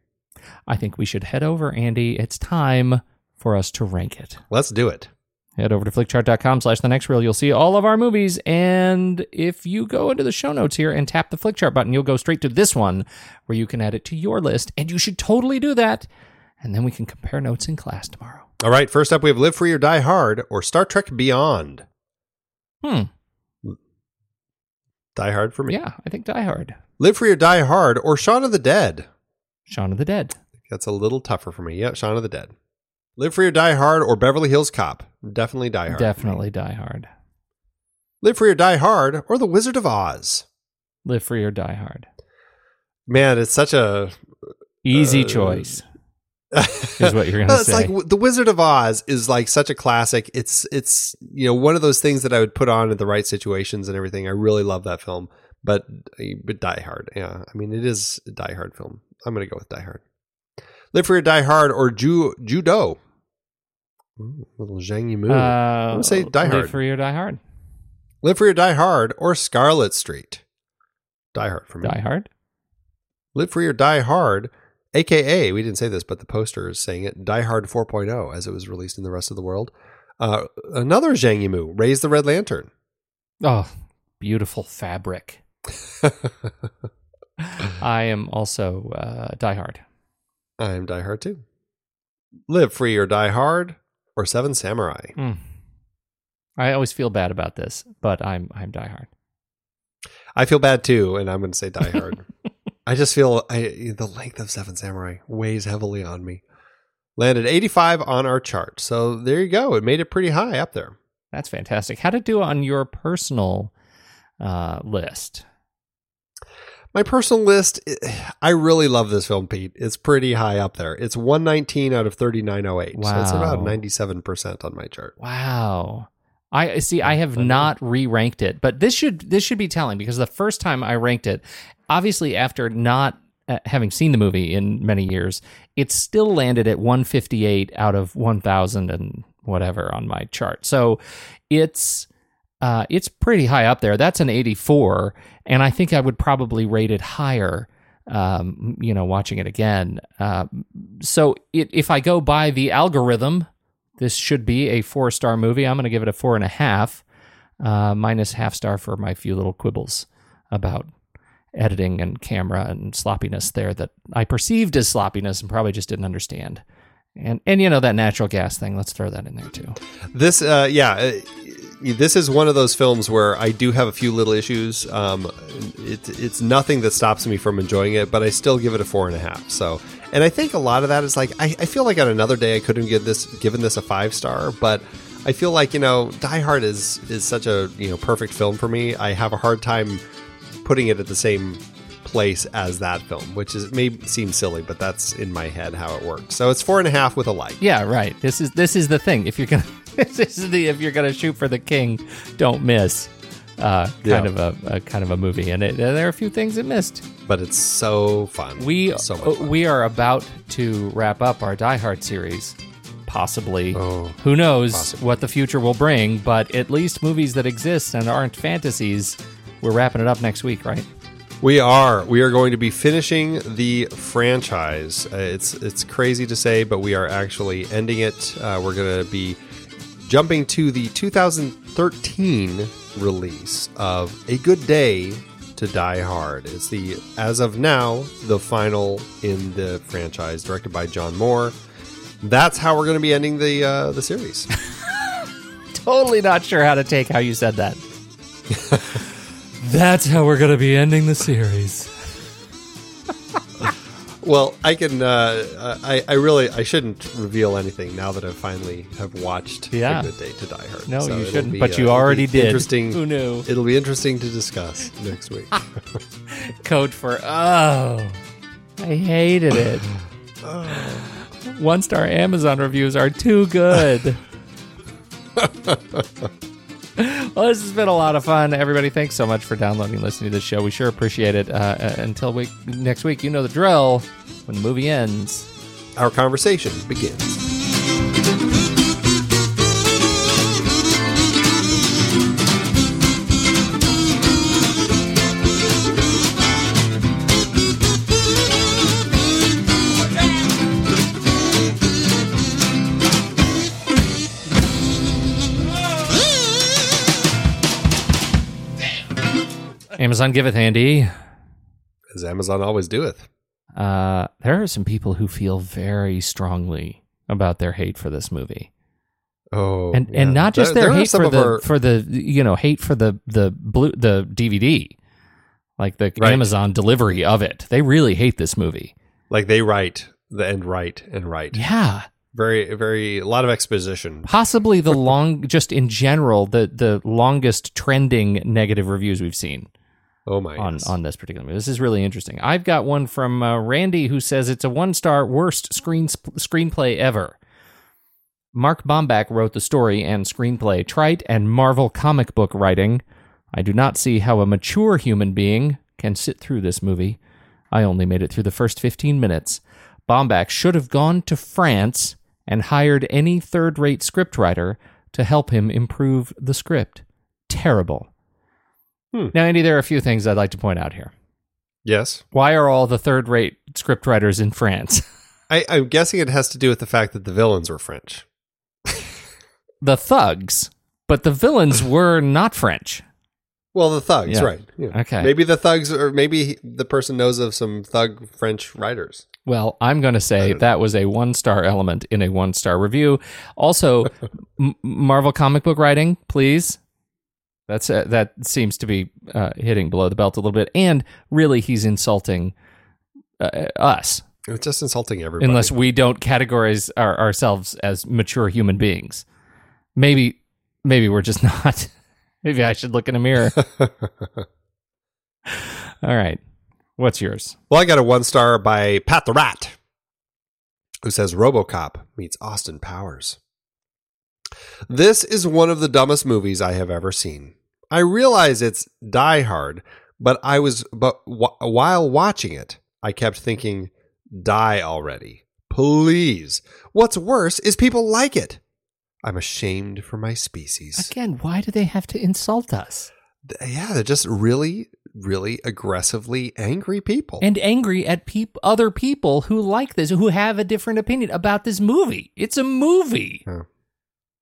I think we should head over, Andy. It's time for us to rank it. Let's do it. Head over to flickchart.com slash the next reel. You'll see all of our movies. And if you go into the show notes here and tap the flickchart button, you'll go straight to this one where you can add it to your list. And you should totally do that. And then we can compare notes in class tomorrow. All right, first up we have Live Free or Die Hard or Star Trek Beyond. Hmm. Die Hard for me. Yeah, I think Die Hard. Live Free or Die Hard or Shaun of the Dead. Shaun of the Dead. That's a little tougher for me. Yeah, Shaun of the Dead. Live Free or Die Hard or Beverly Hills Cop. Definitely Die Hard. Definitely Die Hard. Live Free or Die Hard or The Wizard of Oz. Live Free or Die Hard. Man, it's such a Easy Uh, choice. [laughs] is what you're gonna it's say. like The Wizard of Oz is like such a classic. It's it's you know one of those things that I would put on in the right situations and everything. I really love that film, but but Die Hard, yeah. I mean, it is a Die Hard film. I'm gonna go with Die Hard. Live Free or Die Hard or Ju- Judo. Ooh, little Zhang Yimou. uh, I'm gonna say Die Hard. Live Free or Die Hard. Live Free or Die Hard or Scarlet Street. Die Hard for me. Die Hard. Live Free or Die Hard, aka we didn't say this, but the poster is saying it. Die Hard 4.0, as it was released in the rest of the world. Uh, another Zhang Yimou, Raise the Red Lantern. Oh, beautiful fabric. [laughs] I am also uh, Die Hard. I'm Die Hard too. Live Free or Die Hard, or Seven Samurai. Mm. I always feel bad about this, but I'm I'm Die Hard. I feel bad too, and I'm going to say Die Hard. [laughs] I just feel I, the length of Seven Samurai weighs heavily on me. Landed 85 on our chart, so there you go. It made it pretty high up there. That's fantastic. How to do on your personal uh, list? My personal list, I really love this film, Pete. It's pretty high up there. It's 119 out of 3908. So it's about 97% on my chart. Wow. I see. I have not re-ranked it, but this should this should be telling because the first time I ranked it, obviously after not uh, having seen the movie in many years, it still landed at 158 out of 1,000 and whatever on my chart. So it's uh, it's pretty high up there. That's an 84, and I think I would probably rate it higher. Um, you know, watching it again. Uh, so it, if I go by the algorithm, this should be a four star movie. I'm going to give it a four and a half, uh, minus half star for my few little quibbles about editing and camera and sloppiness there that I perceived as sloppiness and probably just didn't understand. And and you know that natural gas thing. Let's throw that in there too. This, uh, yeah, uh, this is one of those films where I do have a few little issues. Um, it, it's nothing that stops me from enjoying it, but I still give it a four and a half. So, and I think a lot of that is like I, I feel like on another day I could have given this given this a five star, but I feel like you know Die Hard is is such a you know perfect film for me. I have a hard time putting it at the same place as that film, which is may seem silly, but that's in my head how it works. So it's four and a half with a light. Yeah, right. This is this is the thing. If you're gonna [laughs] this is the if you're gonna shoot for the king, don't miss. Uh, kind Yeah. of a, a kind of a movie, and it, there are a few things it missed. But it's so fun. We so much fun. we are about to wrap up our Die Hard series. Possibly, Oh, who knows possibly. what the future will bring? But at least movies that exist and aren't fantasies. We're wrapping it up next week, right? We are. We are going to be finishing the franchise. Uh, it's it's crazy to say, but we are actually ending it. Uh, we're going to be jumping to the 2013 release of A Good Day to Die Hard. It's the, as of now, the final in the franchise, directed by John Moore. That's how we're going to be ending the uh, the series. [laughs] Totally not sure how to take how you said that. [laughs] That's how we're going to be ending the series. [laughs] well, I can. Uh, I I really I shouldn't reveal anything now that I finally have watched Yeah. A Good Day to Die Hard. No, So you shouldn't, be, but uh, you it'll already did. Interesting. Who knew? It'll be interesting to discuss next week. [laughs] Code for oh, I hated it. [sighs] One star Amazon reviews are too good. [laughs] well, this has been a lot of fun, everybody. Thanks so much for downloading, and listening to this show. We sure appreciate it. Uh, uh, until we next week, you know the drill. When the movie ends, Our conversation begins. Amazon giveth handy. As Amazon always doeth. Uh, there are some people who feel very strongly about their hate for this movie. Oh, and yeah. and not just There- their there hate for the our- for the you know hate for the the blue the DVD, like the Right. Amazon delivery of it. They really hate this movie. like they write the end right and right. Yeah, Very very a lot of exposition. possibly the [laughs] long just in general the the longest trending negative reviews we've seen Oh my. on yes. on this particular movie. This is really interesting. I've got one from uh, Randy who says it's a one star worst screen screenplay ever. Mark Bomback wrote the story and screenplay, trite and Marvel comic book writing. I do not see how a mature human being can sit through this movie. I only made it through the first 15 minutes. Bomback should have gone to France and hired any third rate scriptwriter to help him improve the script. Terrible. Hmm. Now, Andy, there are a few things I'd like to point out here. Yes. Why are all the third rate scriptwriters in France? [laughs] I, I'm guessing it has to do with the fact that the villains were French. [laughs] the thugs, but the villains [laughs] were not French. Well, the thugs, Yeah. right? yeah. Okay. Maybe the thugs, or maybe the person knows of some thug French writers. Well, I'm going to say that was a one star element in a one star review. Also, M- Marvel comic book writing, please. That's uh, that seems to be uh, hitting below the belt a little bit, and really, he's insulting uh, us It's just insulting everybody. unless we don't categorize our, ourselves as mature human beings. Maybe, maybe we're just [laughs] not. maybe I should look in a mirror. [laughs] All right, what's yours? well, I got a one star by Pat the Rat, who says RoboCop meets Austin Powers. This is one of the dumbest movies I have ever seen. I realize it's Die Hard, but I was but wh- while watching it, I kept thinking, "Die already, please." What's worse is people like it. I'm ashamed for my species. Again, why do they have to insult us? Yeah, they're just really, really aggressively angry people. and angry at peop- other people who like this, who have a different opinion about this movie. It's a movie.